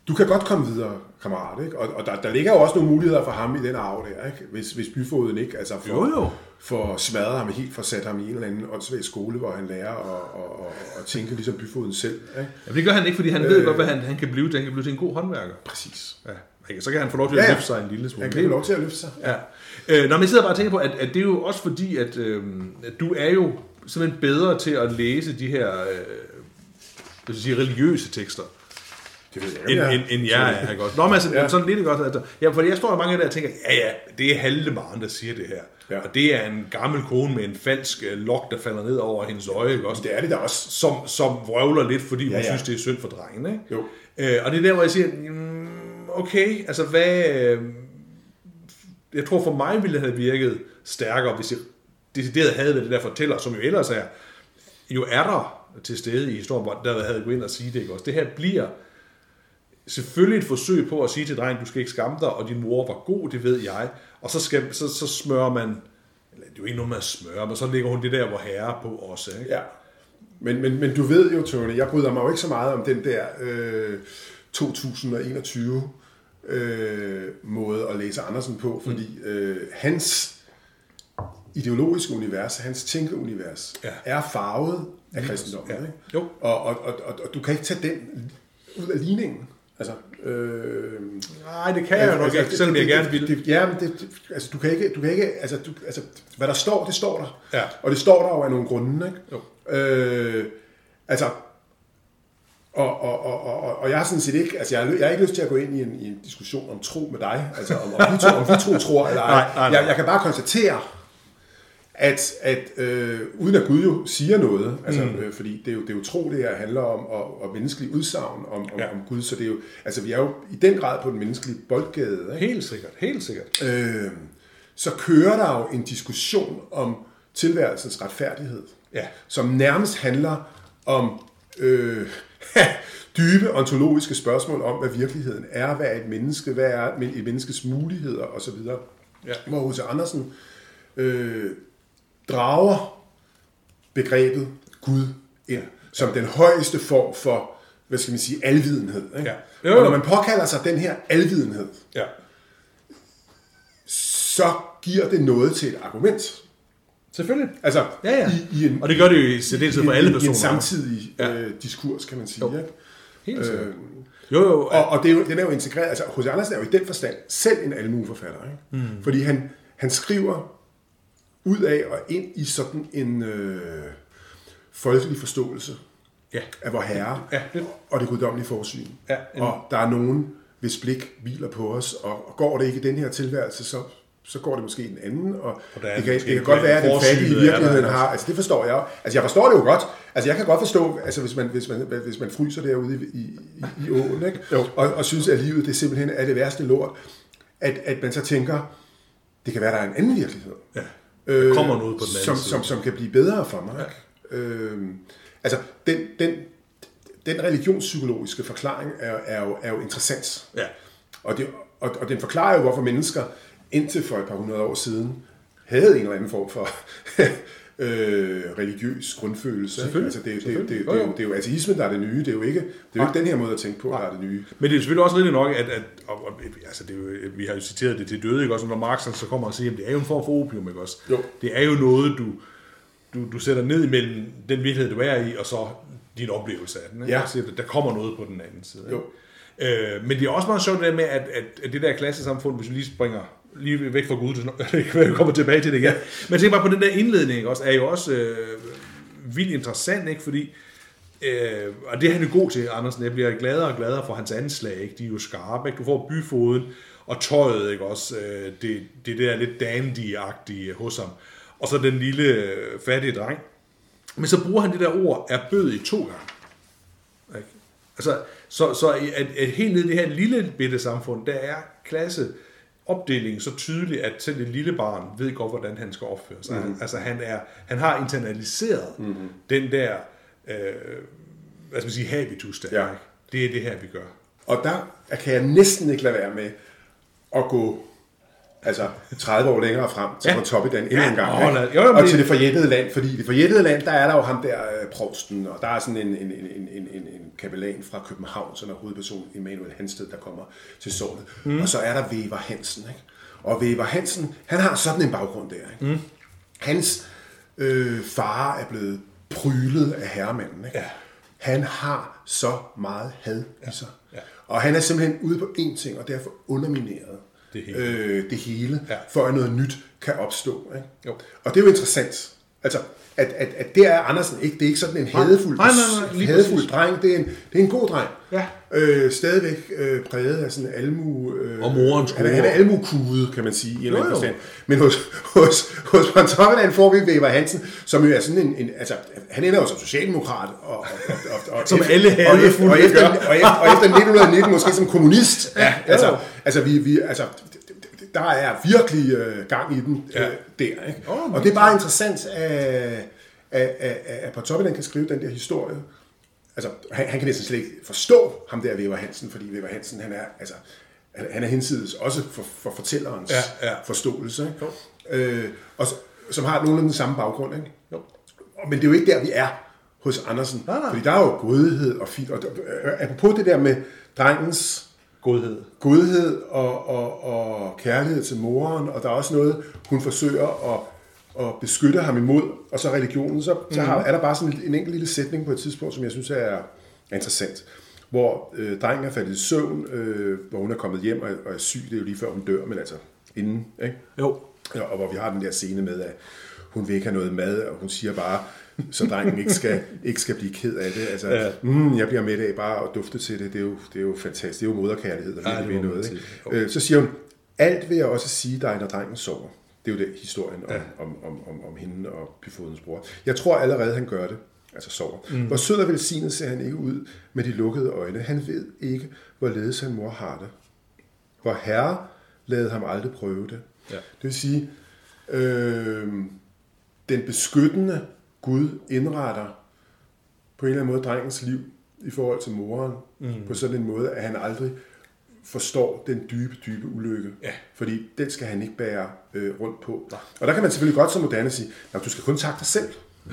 Du kan godt komme videre, kammerat. Ikke? Og, og der, der ligger jo også nogle muligheder for ham i den arv der, ikke? Hvis, hvis byfoden ikke altså for, Jo, jo. for smadret ham helt, for sat ham i en eller anden åndssvag skole, hvor han lærer at, at, at, at tænke ligesom byfoden selv. Ikke? Jamen, det gør han ikke, fordi han øh, ved godt, hvad han, han kan blive til. Han kan blive til en god håndværker. Præcis. Ja. Så kan han få lov til Ja, at ja. løfte sig en lille smule. Han kan få lov til at løfte sig. Ja. Øh, når man sidder bare og tænker på, at, at det er jo også fordi, at, øh, at du er jo simpelthen bedre til at læse de her øh, jeg sige, religiøse tekster, Det ved jeg end, ikke, jeg end, end jeg er. Ikke også? Nå, men altså, Ja. sådan lidt godt. Altså, ja, fordi jeg står der mange af der og tænker, ja, ja, det er Haldemaren, der siger det her. Ja. Og det er en gammel kone med en falsk øh, lok, der falder ned over hendes øje, ikke også? Det er det da også. Som, som vrøvler lidt, fordi hun Ja, ja, ja. synes, det er synd for drengen, ikke? Jo. Øh, og det er der, hvor jeg siger, mm, okay, altså hvad... Øh, jeg tror for mig ville det have virket stærkere, hvis jeg decideret havde været det der fortæller, som jo ellers er, jo er der til stede i historien, hvor der havde gået ind og sige det, ikke også? Det her bliver selvfølgelig et forsøg på at sige til drengen, du skal ikke skamme dig, og din mor var god, det ved jeg. Og så, skal, så, så smører man, eller det er jo ikke noget med at smøre, men så lægger hun det der, hvor herre på også, ikke? Ja. Men, men, men du ved jo, Tony, jeg bryder mig jo ikke så meget om den der øh, 2021 øh, måde at læse Andersen på, fordi øh, hans ideologiske univers, hans tænkeunivers, Ja. er farvet af kristendommen. Ja. Ikke? Jo. Og, og, og, og, og du kan ikke tage den ud af ligningen. Altså, øh, Nej, det kan jeg jo nok ikke, selvom jeg gerne vil. Det, ja, men det, det, altså, du kan ikke, du kan ikke, altså, du, altså, hvad der står, det står der. Ja. Og det står der jo af nogle grunde, ikke? Jo. Øh, altså, og, og, og, og, og jeg har sådan set ikke, altså jeg har, jeg har ikke lyst til at gå ind i en, i en diskussion om tro med dig, altså om, om, vi, to, om vi to tror eller ej. Nej, nej, nej. Jeg, jeg kan bare konstatere, at, at øh, uden at Gud jo siger noget, altså, mm. øh, fordi det er, jo, det er jo tro, det her handler om, og, og menneskelig udsagn om, om, Ja. ja. om Gud, så det er jo, altså vi er jo i den grad på den menneskelige boldgade, ikke? Helt sikkert, helt sikkert. øh, så kører der jo en diskussion om tilværelsens retfærdighed, Ja. som nærmest handler om øh, dybe ontologiske spørgsmål om, hvad virkeligheden er, hvad er et menneske, hvad er et menneskes muligheder osv. Ja. Hvor H.C. Andersen øh, drager begrebet Gud ind som den højeste form for, hvad skal man sige, alvidenhed. Ikke? Ja. Jo, jo. Og når man påkalder sig den her alvidenhed, Ja. så giver det noget til et argument. Selvfølgelig. Altså, Ja, ja. I, i en, Og det gør det jo i særdeleshed for alle i, i en personer. samtidig Ja. ja. øh, diskurs, kan man sige. Jo. Ikke? Helt sikkert. Øh, Jo, jo. Og, og det er jo, den er jo integreret, altså H.C. Andersen er jo i den forstand selv en almueforfatter, ikke? Mm. Fordi han, han skriver ud af og ind i sådan en øh, folkelig forståelse Ja. af vor herre Ja, det- og det guddommelige forsyn. Ja, en- og der er nogen, hvis blik hviler på os, og, og går det ikke i den her tilværelse, så, så går det måske i den anden, og, er det kan, det kan godt være, at den fattige i virkeligheden har, altså det forstår jeg. Altså jeg forstår det jo godt, altså jeg kan godt forstå, altså hvis man, hvis man, hvis man fryser derude i, i, i, åen, ikke? Og, og synes, at livet det simpelthen er det værste lort, at, at man så tænker, det kan være, der er en anden virkelighed. Ja. Der kommer noget på den anden som, side. Som, som kan blive bedre for mig. Ja. Øhm, altså, den, den, den religionspsykologiske forklaring er, er, jo, er jo interessant. Ja. Og, det, og, og den forklarer jo, hvorfor mennesker indtil for et par hundrede år siden havde en eller anden form for øh, religiøs grundfølelse. Selvfølgelig. Altså, det, er jo- det, er det, Selvfølgelig. det, det, er Jo, jo- det er ateismen, der er det nye. Det er jo ikke, det er jo ikke den her måde at tænke på, der er det nye. Men det er selvfølgelig også rigtigt nok, at, at og, og, altså det er jo, vi har jo citeret det til døde, ikke også? Når Marx så kommer og siger, at det er jo en form for opium, ikke også? Jo. Det er jo noget, du, du, du sætter ned imellem den virkelighed, du er i, og så din oplevelse af den. Ikke? Ja. Siger, der kommer noget på den anden side. ikke? Jo. Øh, men det er også meget sjovt det der med, at, at, at det der klassesamfund, hvis vi lige springer lige væk fra Gud, vi kommer tilbage til det igen. Men jeg tænker bare på den der indledning, også, er jo også øh, vildt interessant, ikke? fordi Øh, og det er han jo god til, Andersen. Jeg bliver gladere og gladere for hans anslag. Ikke? De er jo skarpe. Ikke? Du får byfoden og tøjet, ikke også? Øh, det, det der lidt dandy-agtige hos ham. Og så den lille øh, fattige dreng. Men så bruger han det der ord, er bød i to gange. Ikke? Altså, så, så at, at helt nede i det her lille bitte samfund, der er klasse opdelingen så tydelig, at selv et lille barn ved godt, hvordan han skal opføre sig. Mm. Altså, han, er, han har internaliseret mm. den der, øh, hvad skal man sige, habitus der. Ja. Ikke? Det er det her, vi gør. Og der kan jeg næsten ikke lade være med at gå altså 30 år længere frem til Ja. ja. Pontoppidan endnu Ja, en gang. lad- jo, jo, og til det forjættede land, fordi i det forjættede land, der er der jo ham der øh, provsten, og der er sådan en, en, en, en, en, en, kapellan fra København, som er hovedperson Emanuel Hansted, der kommer til sovnet. Mm. Og så er der Weber Hansen. Ikke? Og Weber Hansen, han har sådan en baggrund der. Ikke? Mm. Hans øh, far er blevet prylet af herremanden. Ikke? Ja. Han har så meget had i sig. Ja. Og han er simpelthen ude på én ting, og derfor undermineret Det hele. øh, det hele Ja. for at noget nyt kan opstå. Ikke? Jo. Og det er jo interessant. Altså, at, at, at det er Andersen ikke. Det er ikke sådan en hadefuld, Nej, nej, nej, lige hadefuld præcis. dreng. Det er, en, det er en god dreng. Ja. Øh, stadigvæk øh, præget af sådan en almu... Øh, Og morens han, er- han er almukude, kan man sige, i en eller anden forstand. Men hos, hos, hos Pontoppidan får vi Weber Hansen, som jo er sådan en... en altså, han ender jo som socialdemokrat. Og, og, og, og, Som og, alle og, hadefulde efter, og, efter, gør. og, efter, og efter 1919 måske som kommunist. Ja, jo. altså, altså, vi, vi, altså, der er virkelig øh, gang i den øh, Ja. der. Ikke? Åh, og det er bare interessant, at, at, at, at Pontoppidan kan skrive den der historie. Altså, han, han kan næsten slet ikke forstå ham der, Weber Hansen, fordi Weber Hansen, han er, altså, han, han er hensides også for, for fortællerens Ja, ja. forståelse. Ikke? Øh, og som har nogenlunde den samme baggrund. Ikke? Jo. Men det er jo ikke der, vi er hos Andersen. Nej, nej. Fordi der er jo godhed og fint. Og øh, apropos det der med drengens Godhed. godhed og, og, og kærlighed til moren, og der er også noget, hun forsøger at, at beskytte ham imod, og så religionen, så, så har, er der bare sådan en, en enkelt lille sætning på et tidspunkt, som jeg synes er, er interessant, hvor øh, drengen er faldet i søvn, øh, hvor hun er kommet hjem og, og er syg, det er jo lige før hun dør, men altså inden, ikke? Jo. Ja, og hvor vi har den der scene med, at hun vil ikke have noget mad, og hun siger bare, så drengen ikke skal, ikke skal blive ked af det. Altså, Ja. mm, jeg bliver med af bare at dufte til det. Det er jo, det er jo fantastisk. Det er jo moderkærlighed, der Ja, det noget. Ikke? Øh, Så siger hun, alt vil jeg også sige dig, når drengen sover. Det er jo det historien om, Ja. om, om, om, om hende og Byfodens bror. Jeg tror allerede, han gør det. Altså sover. Mm. Hvor sød og velsignet ser han ikke ud med de lukkede øjne. Han ved ikke, hvorledes han mor har det. Hvor herre lavede ham aldrig prøve det. Ja. Det vil sige, øh, den beskyttende Gud indretter på en eller anden måde drengens liv i forhold til moren, mm. på sådan en måde, at han aldrig forstår den dybe, dybe ulykke. Ja. Fordi den skal han ikke bære øh, rundt på. Nej. Og der kan man selvfølgelig godt som moderne sige, at du skal kun takke dig selv.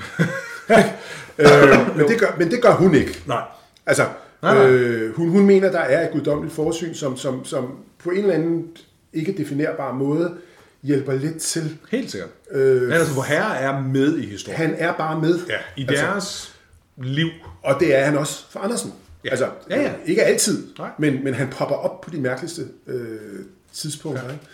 øh, men, det gør, men det gør hun ikke. Nej. Altså, Nej, nej. øh, hun, hun mener, der er et guddommeligt forsyn, som, som, som på en eller anden ikke definerbar måde hjælper lidt til. Helt sikkert. Øh, Men altså, hvor herre er med i historien. han er bare med. Ja, i Altså, deres liv. og det er han også for Andersen. Ja. Altså, Ja, ja. ikke altid, Nej. men, men han popper op på de mærkeligste øh, tidspunkter. Ja. Ikke?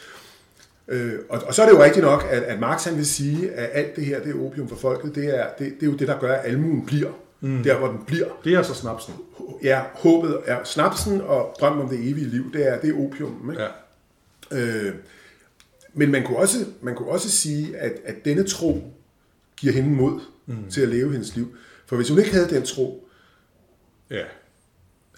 Øh, og, og så er det jo rigtigt nok, at, at Marx han vil sige, at alt det her, det er opium for folket, det er, det, det er jo det, der gør, at almuen bliver. Mm. Der, hvor den bliver. Det er så snapsen. Ja, håbet er snapsen, og drømmen om det evige liv, det er, det er opium. Ikke? Ja. Øh, men man kunne også, man kunne også sige, at, at denne tro giver hende mod mm. til at leve hendes liv. For hvis hun ikke havde den tro, Ja.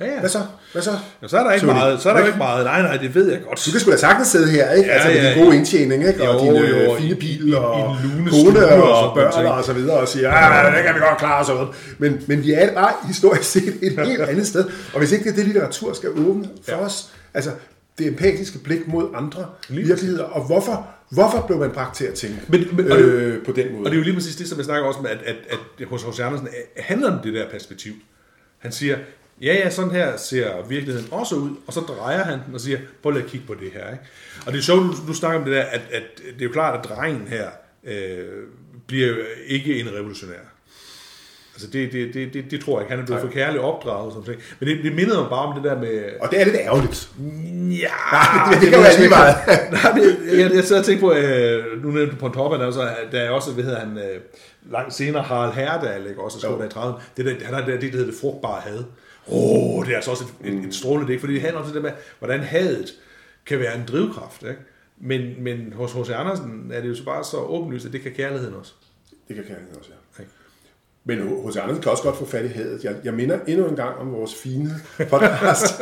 Ja, ja. hvad så? Hvad så? Ja, så er der ikke Tony, meget. Så er der ikke meget. Nej, nej, det ved jeg godt. Du kan sgu da sagtens sidde her, ikke? Ja, altså med ja, din gode indtjening, ikke? Og Jo, din jo, øh, fine bil, og kone og og børn ting. og så videre, og siger, ja, det kan vi godt klare og sådan noget. Men, men vi er bare historisk set et helt andet sted. Og hvis ikke det er det, litteratur skal åbne for Ja. os, altså det empatiske blik mod andre Lige virkeligheder, og hvorfor, hvorfor blev man bragt til at tænke Men- men- og det- øh, på den måde? Og det er jo lige præcis det, som jeg snakker også med, at, at, at hos H.C. Andersen øh, handler om det der perspektiv. Han siger, ja, ja, sådan her ser virkeligheden også ud, og så drejer han den og siger, prøv lige at kigge på det her. Ikke? Og det er sjovt, du, du snakker om det der, at, at det er jo klart, at drengen her øh, bliver ikke en revolutionær. Altså det, det, det, det, det tror jeg ikke. Han er blevet for kærligt opdraget sådan noget. Men det, det mindede mig bare om det der med... Og det er lidt ærgerligt. Ja, det kan være lige meget. Nej, men jeg, jeg sidder og tænker på, øh, nu nævnte du Pontoppidan, altså, der er også, hvad hedder han, øh, langt senere Harald Herdal, ikke, også der i 30'erne. Det der, han har det, der, det, der hedder det frugtbare had. Åh, oh, det er altså også et, et, et strålende det, fordi det handler om det der med, hvordan hadet kan være en drivkraft, ikke? Men, men hos H.C. Andersen er det jo så bare så åbenlyst, at det kan kærligheden også. Det kan kærligheden også, ja. Men hos Andersen kan også godt få fat i hadet. Jeg, jeg minder endnu en gang om vores fine podcast.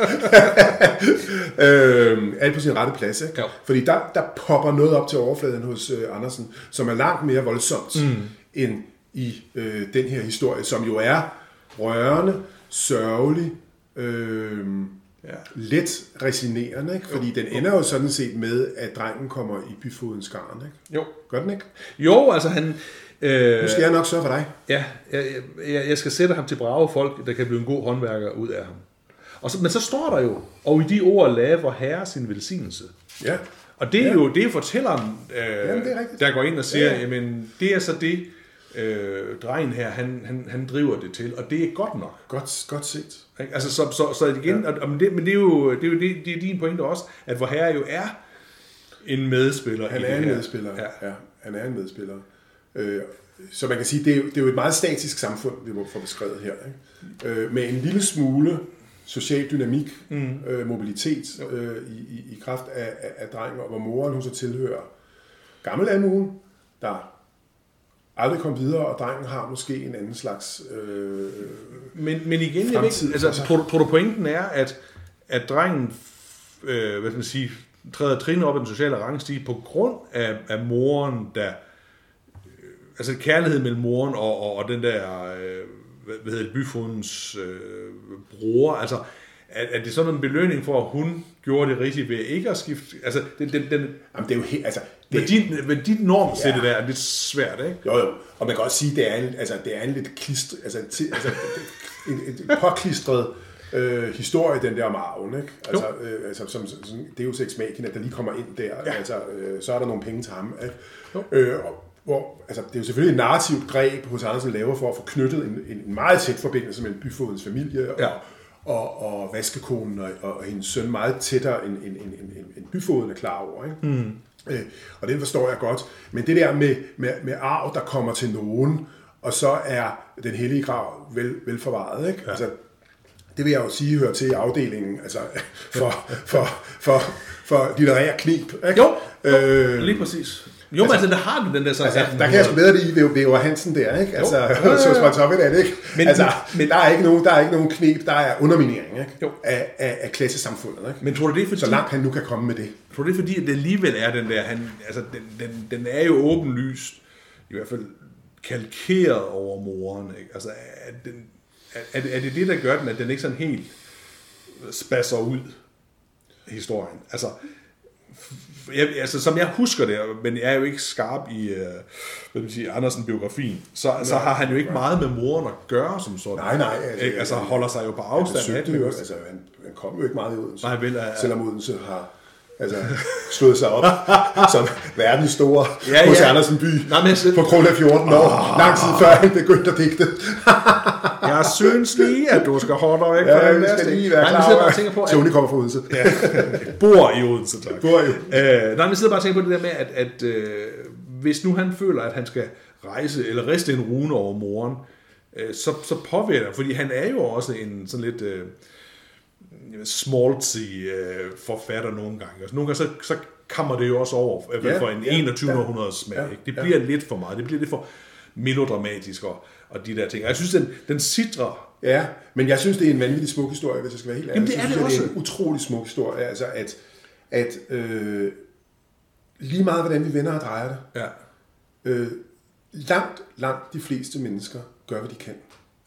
øhm, alt på sin rette plads, ikke? Jo. Fordi der, der popper noget op til overfladen hos øh, Andersen, som er langt mere voldsomt mm. end i øh, den her historie, som jo er rørende, sørgelig, øh, Ja. let resinerende, ikke? Fordi den ender jo sådan set med, at drengen kommer i byfodens garn, ikke? Jo. Gør den ikke? Jo, altså han... Øh, Nu skal jeg nok sørge for dig. Ja, jeg, jeg, jeg skal sætte ham til brave folk, der kan blive en god håndværker ud af ham. Og så, men så står der jo, og i de ord lave vor herre sin velsignelse. Ja. Og det er Ja. jo det er fortælleren, øh, Jamen, det er rigtigt. der går ind og siger, ja. jamen det er så det, øh, drengen her, han, han, han driver det til, og det er godt nok. Godt, godt set. Ikke? Altså, så, så, så igen, ja. og, men, det, men det er jo, det er jo det, det er din pointe også, at vor herre jo er en medspiller Han er en her. medspiller. Ja. Ja. han er en medspiller. Øh, så man kan sige, det er, jo, det er jo et meget statisk samfund, vi må få beskrevet her. Ikke? Øh, med en lille smule social dynamik, mm. øh, mobilitet øh, i, i, i kraft af, af, af drengen, og hvor moren hun så tilhører gammel almuen, der aldrig kom videre, og drengen har måske en anden slags... Øh, Men, men igen, jeg ved altså, tror du pointen er, at, at drengen øh, hvad skal man sige, træder trin op i den sociale rangstige på grund af, af moren, der øh, altså kærlighed mellem moren og, og, og den der øh, hvad, hvad hedder det, byfodens øh, bror, altså er, er det sådan en belønning for, at hun gjorde det rigtigt ved ikke at skifte, altså den, den, den jamen, det er jo helt... Altså, med, det, din, med dit normsætte Ja. der er lidt svært, ikke? Jo, jo. Og man kan også sige, at det er en, altså, det er en lidt klist, altså, en, ti- altså en, en påklistret øh, historie, den der om arven. Ikke? Altså, øh, altså, som, som, som Deus Ex Machina, der lige kommer ind der. Ja. Altså, øh, så er der nogle penge til ham. Ikke? Øh, og, hvor, altså, det er jo selvfølgelig et narrativt greb, hos Andersen laver for at få knyttet en, en, en meget tæt forbindelse mellem byfodens familie og, Ja. Og, og vaskekonen og, og, hendes søn meget tættere, end, end, end, end, end byfoden er klar over. Ikke? Mm. Øh, og det forstår jeg godt. Men det der med, med, med arv, der kommer til nogen, og så er den hellige grav vel, velforvaret. Ikke? Ja. Altså, det vil jeg jo sige hører til i afdelingen altså, for, for, for, for litterære knep. Ikke? Jo, jo Øh, lige præcis. Jo, altså, men altså, der har du den der sådan... Altså, der kan jeg sgu bedre lide ved Væver Hansen der, ikke? Altså, ja. så spørger Toppe det, ikke? Men- altså, men- der, er ikke nogen, der er ikke nogen knep, der er underminering ikke? Jo. Af, af, af klassesamfundet. Ikke? Men tror du det er fordi... Så langt han nu kan komme med det. Tror du det er fordi, at det alligevel er den der... Han, altså, den, den, den er jo åbenlyst, i hvert fald kalkeret over moren, ikke? Altså, er, den, er, er, det, det det, der gør den, at den ikke sådan helt spasser ud, historien? Altså, jeg, altså, som jeg husker det, men jeg er jo ikke skarp i øh, hvad man sige, Andersen-biografien, så, så har han jo ikke meget med moren at gøre som sådan. Nej, nej, altså, Altså, altså holder sig jo på Han afstand den. jo, ikke? altså, han, han kom jo ikke meget i Odense. Nej, vel, er- Selvom Odense har altså, slået sig op som verdens store Ja, ja, ja. Andersen by Nej, men på grund af 14 år. Lang tid før han begyndte at digte. Jeg synes lige, at du skal holde dig væk fra Ja, den vi der skal lige være Nej, klar sidder bare og tænker på, at Tony kommer fra Odense. Ja. bor i Odense, tak. Bor i Øh, nej, men sidder bare og tænker på det der med, at, at øh, hvis nu han føler, at han skal rejse eller riste en rune over moren, øh, så, så påvirker det, fordi han er jo også en sådan lidt øh, smaltzy øh, forfatter nogle gange. Altså, nogle gange så, så kommer det jo også over fald Ja, for en ja, 21. ja. århundredes smag. Ja, ikke? Det ja. bliver lidt for meget. Det bliver lidt for melodramatisk og, og de der ting. Og jeg synes, den, den sidder Ja, men jeg synes, det er en vanvittig smuk historie, hvis jeg skal være helt ærlig. Jamen, det er synes det jeg, Det er også. en utrolig smuk historie, altså at, at øh, lige meget, hvordan vi vender og drejer det, Ja. øh, langt, langt de fleste mennesker gør, hvad de kan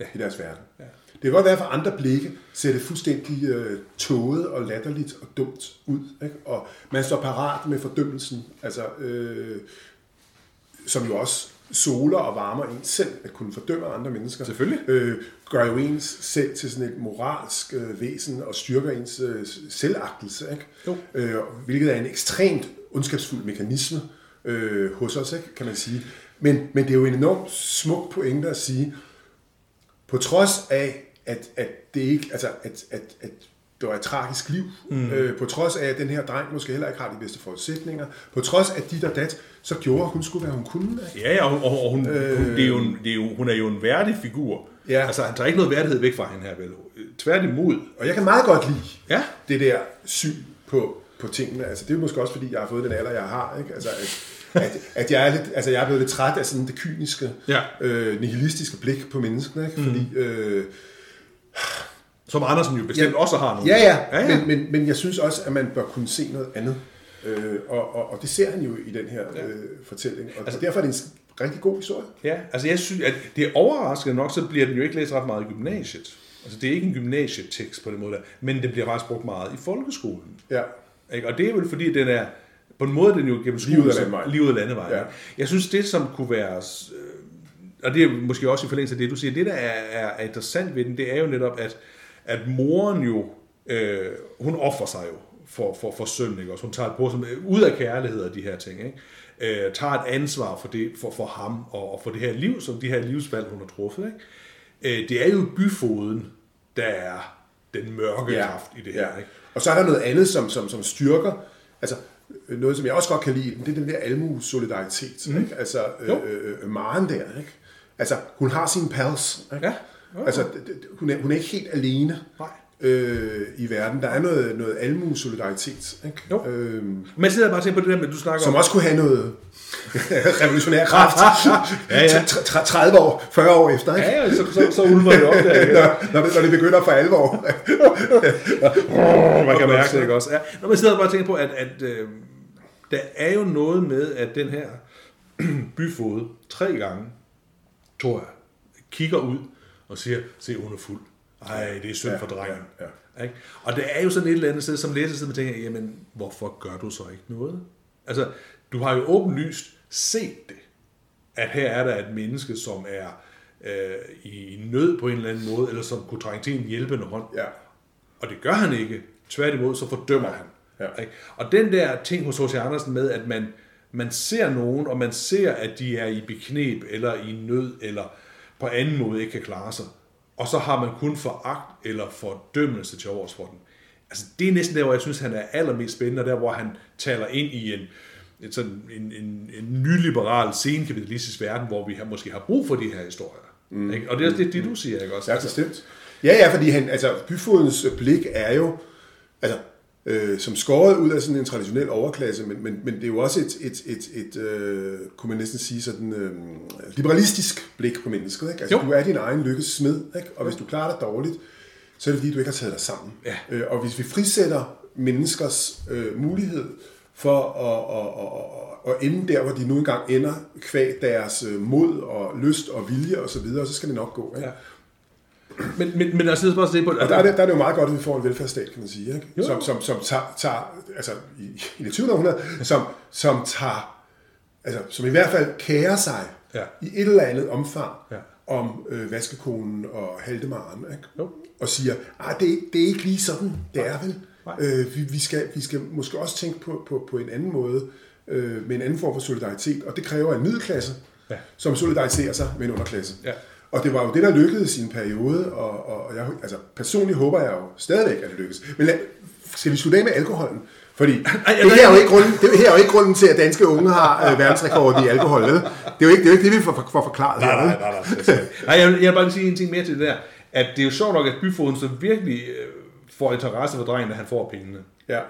Ja. i deres verden. Ja. Det kan godt være, for andre blikke ser det fuldstændig øh, tåget og latterligt og dumt ud. Ikke? Og man står parat med fordømmelsen, altså, øh, som jo også soler og varmer en selv, at kunne fordømme andre mennesker. Selvfølgelig. Øh, gør jo ens selv til sådan et moralsk øh, væsen og styrker ens øh, selvagtelse. Ikke? Jo. Øh, hvilket er en ekstremt ondskabsfuld mekanisme øh, hos os, ikke? kan man sige. Men, men det er jo en enormt smuk pointe at sige, på trods af, at, at det ikke, altså, at, at, at det var et tragisk liv, mm. øh, på trods af, at den her dreng måske heller ikke har de bedste forudsætninger, på trods af dit og dat, så gjorde hun skulle, hvad hun kunne. Ikke? Ja, ja, og, og, og hun, øh, hun, det er jo en, det er jo, hun er jo en værdig figur. Ja. Altså, han tager ikke noget værdighed væk fra hende her, vel? Tværtimod. Og jeg kan meget godt lide Ja. det der syn på, på tingene. Altså, det er jo måske også, fordi jeg har fået den alder, jeg har. Ikke? Altså, at, at, at jeg, er lidt, altså, jeg er blevet lidt træt af sådan det kyniske, Ja. øh, nihilistiske blik på menneskene. Ikke? Fordi, øh, Som Andersen jo bestemt Ja. også har nogle. Ja, ja, ja, ja. ja. Men, men, men jeg synes også, at man bør kunne se noget andet. Øh, og, og, og det ser han jo i den her øh, fortælling. Og altså, derfor er det en rigtig god historie. ja, altså jeg synes, at det er overraskende nok, så bliver den jo ikke læst ret meget i gymnasiet. Altså det er ikke en gymnasietekst på den måde der, men det bliver faktisk brugt meget i folkeskolen. Ja. Ikke? Og det er vel fordi, den er, på en måde den jo gennem Lige ud af som- landevejen. Ja. Ja. Jeg synes, det som kunne være, øh, og det er måske også i forlængelse af det, du siger, det der er, er, er interessant ved den, det er jo netop, at, at moren jo, øh, hun offer sig jo for, for, for sønnen, ikke? Også hun tager det på som, øh, ud af kærlighed og de her ting, ikke? Øh, tager et ansvar for, det, for, for ham og, og for det her liv, som de her livsvalg, hun har truffet. Ikke? Øh, det er jo byfoden, der er den mørke ja. kraft i det her. Ja. Ikke? Og så er der noget andet, som, som, som styrker, altså øh, noget, som jeg også godt kan lide, det er den der almu-solidaritet. Mm. Ikke? Altså, Jo. øh, øh, Maren der, ikke? Altså, hun har sine pals. Ikke? Ja. Jo. Altså, hun er, hun er ikke helt alene Nej. øh, i verden. Der er noget, noget almu-solidaritet. Ikke? Jo. Øhm, Men sidder bare og tænker på det der med, du snakker som om... også kunne have noget revolutionær kraft. Ja, ja. Tr- tr- 30 år, 40 år efter, ikke? Ja, ja, så, så, så ulmer det op der. igen. Når, når, det, når det begynder for alvor. Man kan mærke det, ikke også? Ja. Når man sidder bare og tænker på, at, at øh, der er jo noget med, at den her byfod tre gange, tror jeg, kigger ud og siger, se, hun er fuld. Ej, det er synd for drengen. ja, Ikke? Og der er jo sådan et eller andet sted, som læser og tænker, jamen, hvorfor gør du så ikke noget? Altså, du har jo åbenlyst set det, at her er der et menneske, som er øh, i nød på en eller anden måde, eller som kunne trænge til en hjælpende hånd. Ja. Og det gør han ikke. Tværtimod, så fordømmer han. Ja. Ikke? Og den der ting hos H.C. Andersen med, at man, man ser nogen, og man ser, at de er i beknep, eller i nød, eller på anden måde ikke kan klare sig, og så har man kun foragt eller fordømmelse til overs for dem. Altså, det er næsten der, hvor jeg synes, han er allermest spændende, der, hvor han taler ind i en, en, sådan, en, en, en nyliberal, senkapitalistisk verden, hvor vi har, måske har brug for de her historier. Mm. Ikke? Og det er også det, det, du siger, ikke også? Ja, bestemt. Ja, ja, fordi han, altså, byfodens blik er jo, altså, øh, som skåret ud af sådan en traditionel overklasse, men, men, men det er jo også et, et, et, et øh, kunne man næsten sige, sådan øh, liberalistisk blik på mennesket. Ikke? Altså, Jo. du er din egen lykkes smed, ikke? og hvis du klarer dig dårligt, så er det fordi, du ikke har taget dig sammen. Ja. Øh, og hvis vi frisætter menneskers øh, mulighed for at, at, at, at, ende der, hvor de nu engang ender, kvæg deres øh, mod og lyst og vilje osv., så, videre, så skal det nok gå. Ikke? Ja. Men, men, men altså, bare at se på, Og der er, det, der er det jo meget godt, at vi får en velfærdsstat, kan man sige, ikke? Jo. Som, som, som tager, tager, altså i, i det 20. århundrede, som, som tager, altså som i hvert fald kærer sig Ja. i et eller andet omfang Ja. om øh, vaskekonen og haldemaren, ikke? Jo. Og siger, ah, det, er- det er ikke lige sådan, det er vel. Nej. Øh, vi, vi, skal, vi skal måske også tænke på, på, på en anden måde, øh, med en anden form for solidaritet, og det kræver en middelklasse, Ja. som solidariserer sig med en underklasse. Ja. Og det var jo det, der lykkedes i en periode, og, og jeg, altså, personligt håber jeg jo stadigvæk, at det lykkes. Men lad, skal vi slutte af med alkoholen? Fordi det her, er jo ikke grunden, det her er jo ikke grunden til, at danske unge har øh, verdensrekord i alkohol. Vel? Det er jo ikke det, er jo ikke det vi får, får forklaret Nej, her. nej, nej, nej, nej. nej jeg, vil, jeg vil bare sige en ting mere til det der. At det er jo sjovt nok, at byfoden så virkelig øh, får interesse for drengen, at han får pengene. Ja.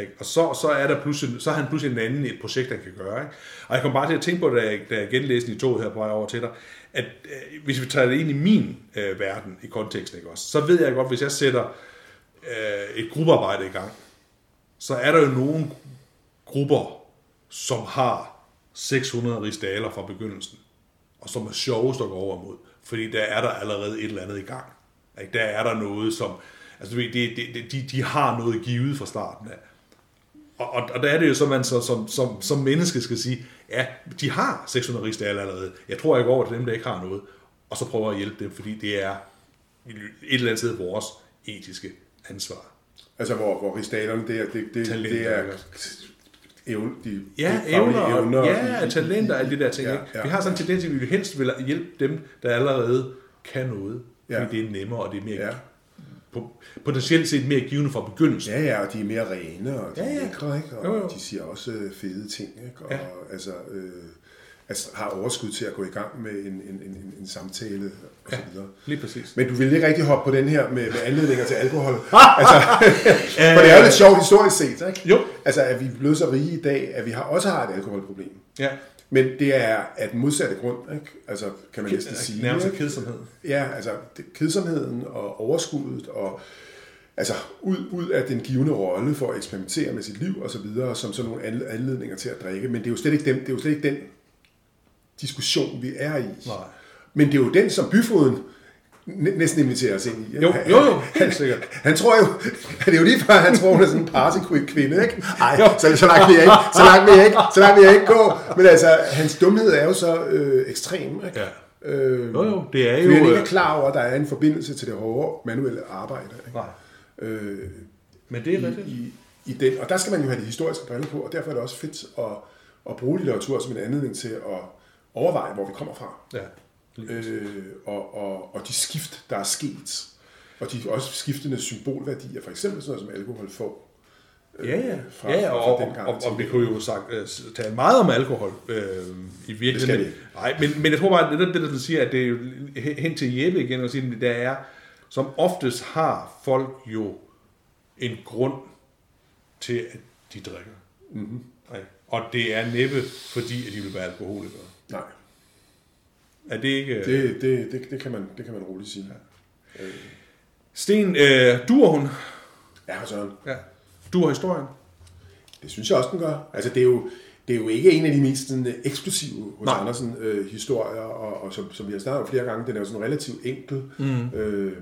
Ikke? Og så, så, er der pludselig, så har han pludselig en anden et projekt, han kan gøre. Ikke? Og jeg kom bare til at tænke på, da jeg, da jeg genlæste i toget her på vej over til dig, at øh, hvis vi tager det ind i min øh, verden, i konteksten, ikke også, så ved jeg godt, hvis jeg sætter øh, et gruppearbejde i gang, så er der jo nogle grupper, som har 600 rigsdaler fra begyndelsen, og som er sjovest at gå over mod, fordi der er der allerede et eller andet i gang. Ikke? Der er der noget, som... Altså, det, det, det, de, de har noget givet fra starten af. Og, og, og der er det jo så, man så, som, som, som menneske skal sige, ja, de har 600 rigsdaler allerede. Jeg tror, jeg går over til dem, der ikke har noget, og så prøver at hjælpe dem, fordi det er et eller andet sted vores etiske ansvar. Altså, hvor, hvor rigsdalerne, det er, det, det, Talenter, det er ikke? evne, de, Ja, de evner, evner, ja, de- talenter og alle de der ting. Ja, ja, vi har sådan en tendens at vi helst vil hjælpe dem, der allerede kan noget. Fordi Ja. det er nemmere, og det er mere, Ja. Ja. potentielt set mere givende fra begyndelsen. Ja, ja, og de er mere rene, og de Ja, er ja. lækre, ikke? Og Jo, jo. de siger også øh, fede ting, ikke? Og Ja. altså, øh, altså, har overskud til at gå i gang med en, en, en, en, samtale og så videre. Lige præcis. Men du vil ikke rigtig hoppe på den her med, med anledninger til alkohol. altså, for det er jo lidt sjovt historisk set, ikke? Jo. Altså, at vi er blevet så rige i dag, at vi har også har et alkoholproblem. Ja. Men det er af den modsatte grund, ikke? Altså, kan man næsten sige. Nærmest kedsomhed. Ja, altså det, kedsomheden og overskuddet og altså ud, ud af den givende rolle for at eksperimentere med sit liv og så videre, som sådan nogle anle- anledninger til at drikke. Men det er jo slet ikke, den, det er jo slet ikke den diskussion, vi er i. Nej. Men det er jo den, som byfoden næsten inviterer os ind i. Jo, jo, jo, helt sikkert. Han tror jo, det er jo lige før, han tror, hun er sådan en partykvinde, ikke? Ej, så, så langt vil jeg ikke, så langt vil jeg ikke, så langt vil jeg ikke gå. Men altså, hans dumhed er jo så øh, ekstrem, ikke? Ja. Øh, Jo, jo, det er jo... han ikke er øh, klar over, at der er en forbindelse til det hårde manuelle arbejde. Ikke? Nej, Øh, men det er i, rigtigt. i, I den. Og der skal man jo have de historiske briller på, og derfor er det også fedt at, at bruge litteratur som en anledning til at overveje, hvor vi kommer fra. Ja. Øh, og, og, og de skift, der er sket. Og de også skiftende symbolværdier, for eksempel sådan noget som alkohol får. øh, Ja, ja. fra- ja fra og, og, og, og vi kunne jo sagt, øh, tale meget om alkohol øh, i virkeligheden. Ikke. Nej, men, men jeg tror bare, at det, der, det der siger, at det er jo hen til Jeppe igen, og sige, at der er, som oftest har folk jo en grund til, at de drikker. Mhm. Nej. Og det er næppe, fordi at de vil være alkoholikere. Nej, Er det ikke... Det... det, det, det, det, kan, man, det kan man roligt sige. Sten, øh, duer hun? Ja, Søren. Ja. Duer historien? Det synes jeg også, den gør. Altså, det er jo, det er jo ikke en af de mest sådan, øh, eksplosive hos Nej. Andersen øh, historier, og, og som, som vi har snakket om flere gange, den er jo sådan relativt enkel. Mm. Øh,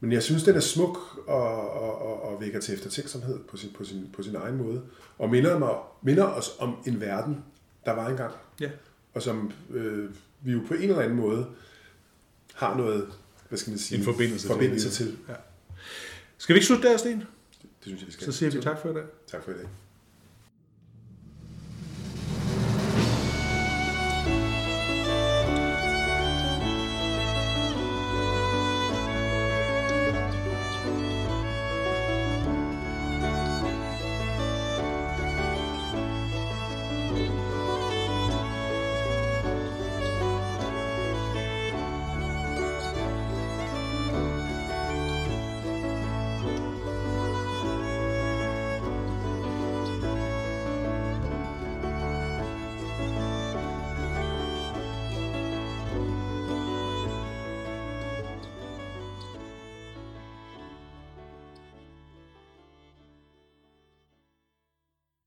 men jeg synes, den er smuk og, og, og, og vækker til eftertænksomhed på sin, på, sin, på sin egen måde. Og minder, mig, minder os om en verden, der var engang, Ja. og som øh, vi jo på en eller anden måde har noget, hvad skal man sige, En forbindelse til. forbindelse til. Ja. Skal vi ikke slutte der, Sten? Det synes jeg, vi skal. Så siger vi tak for i dag. Tak for i dag.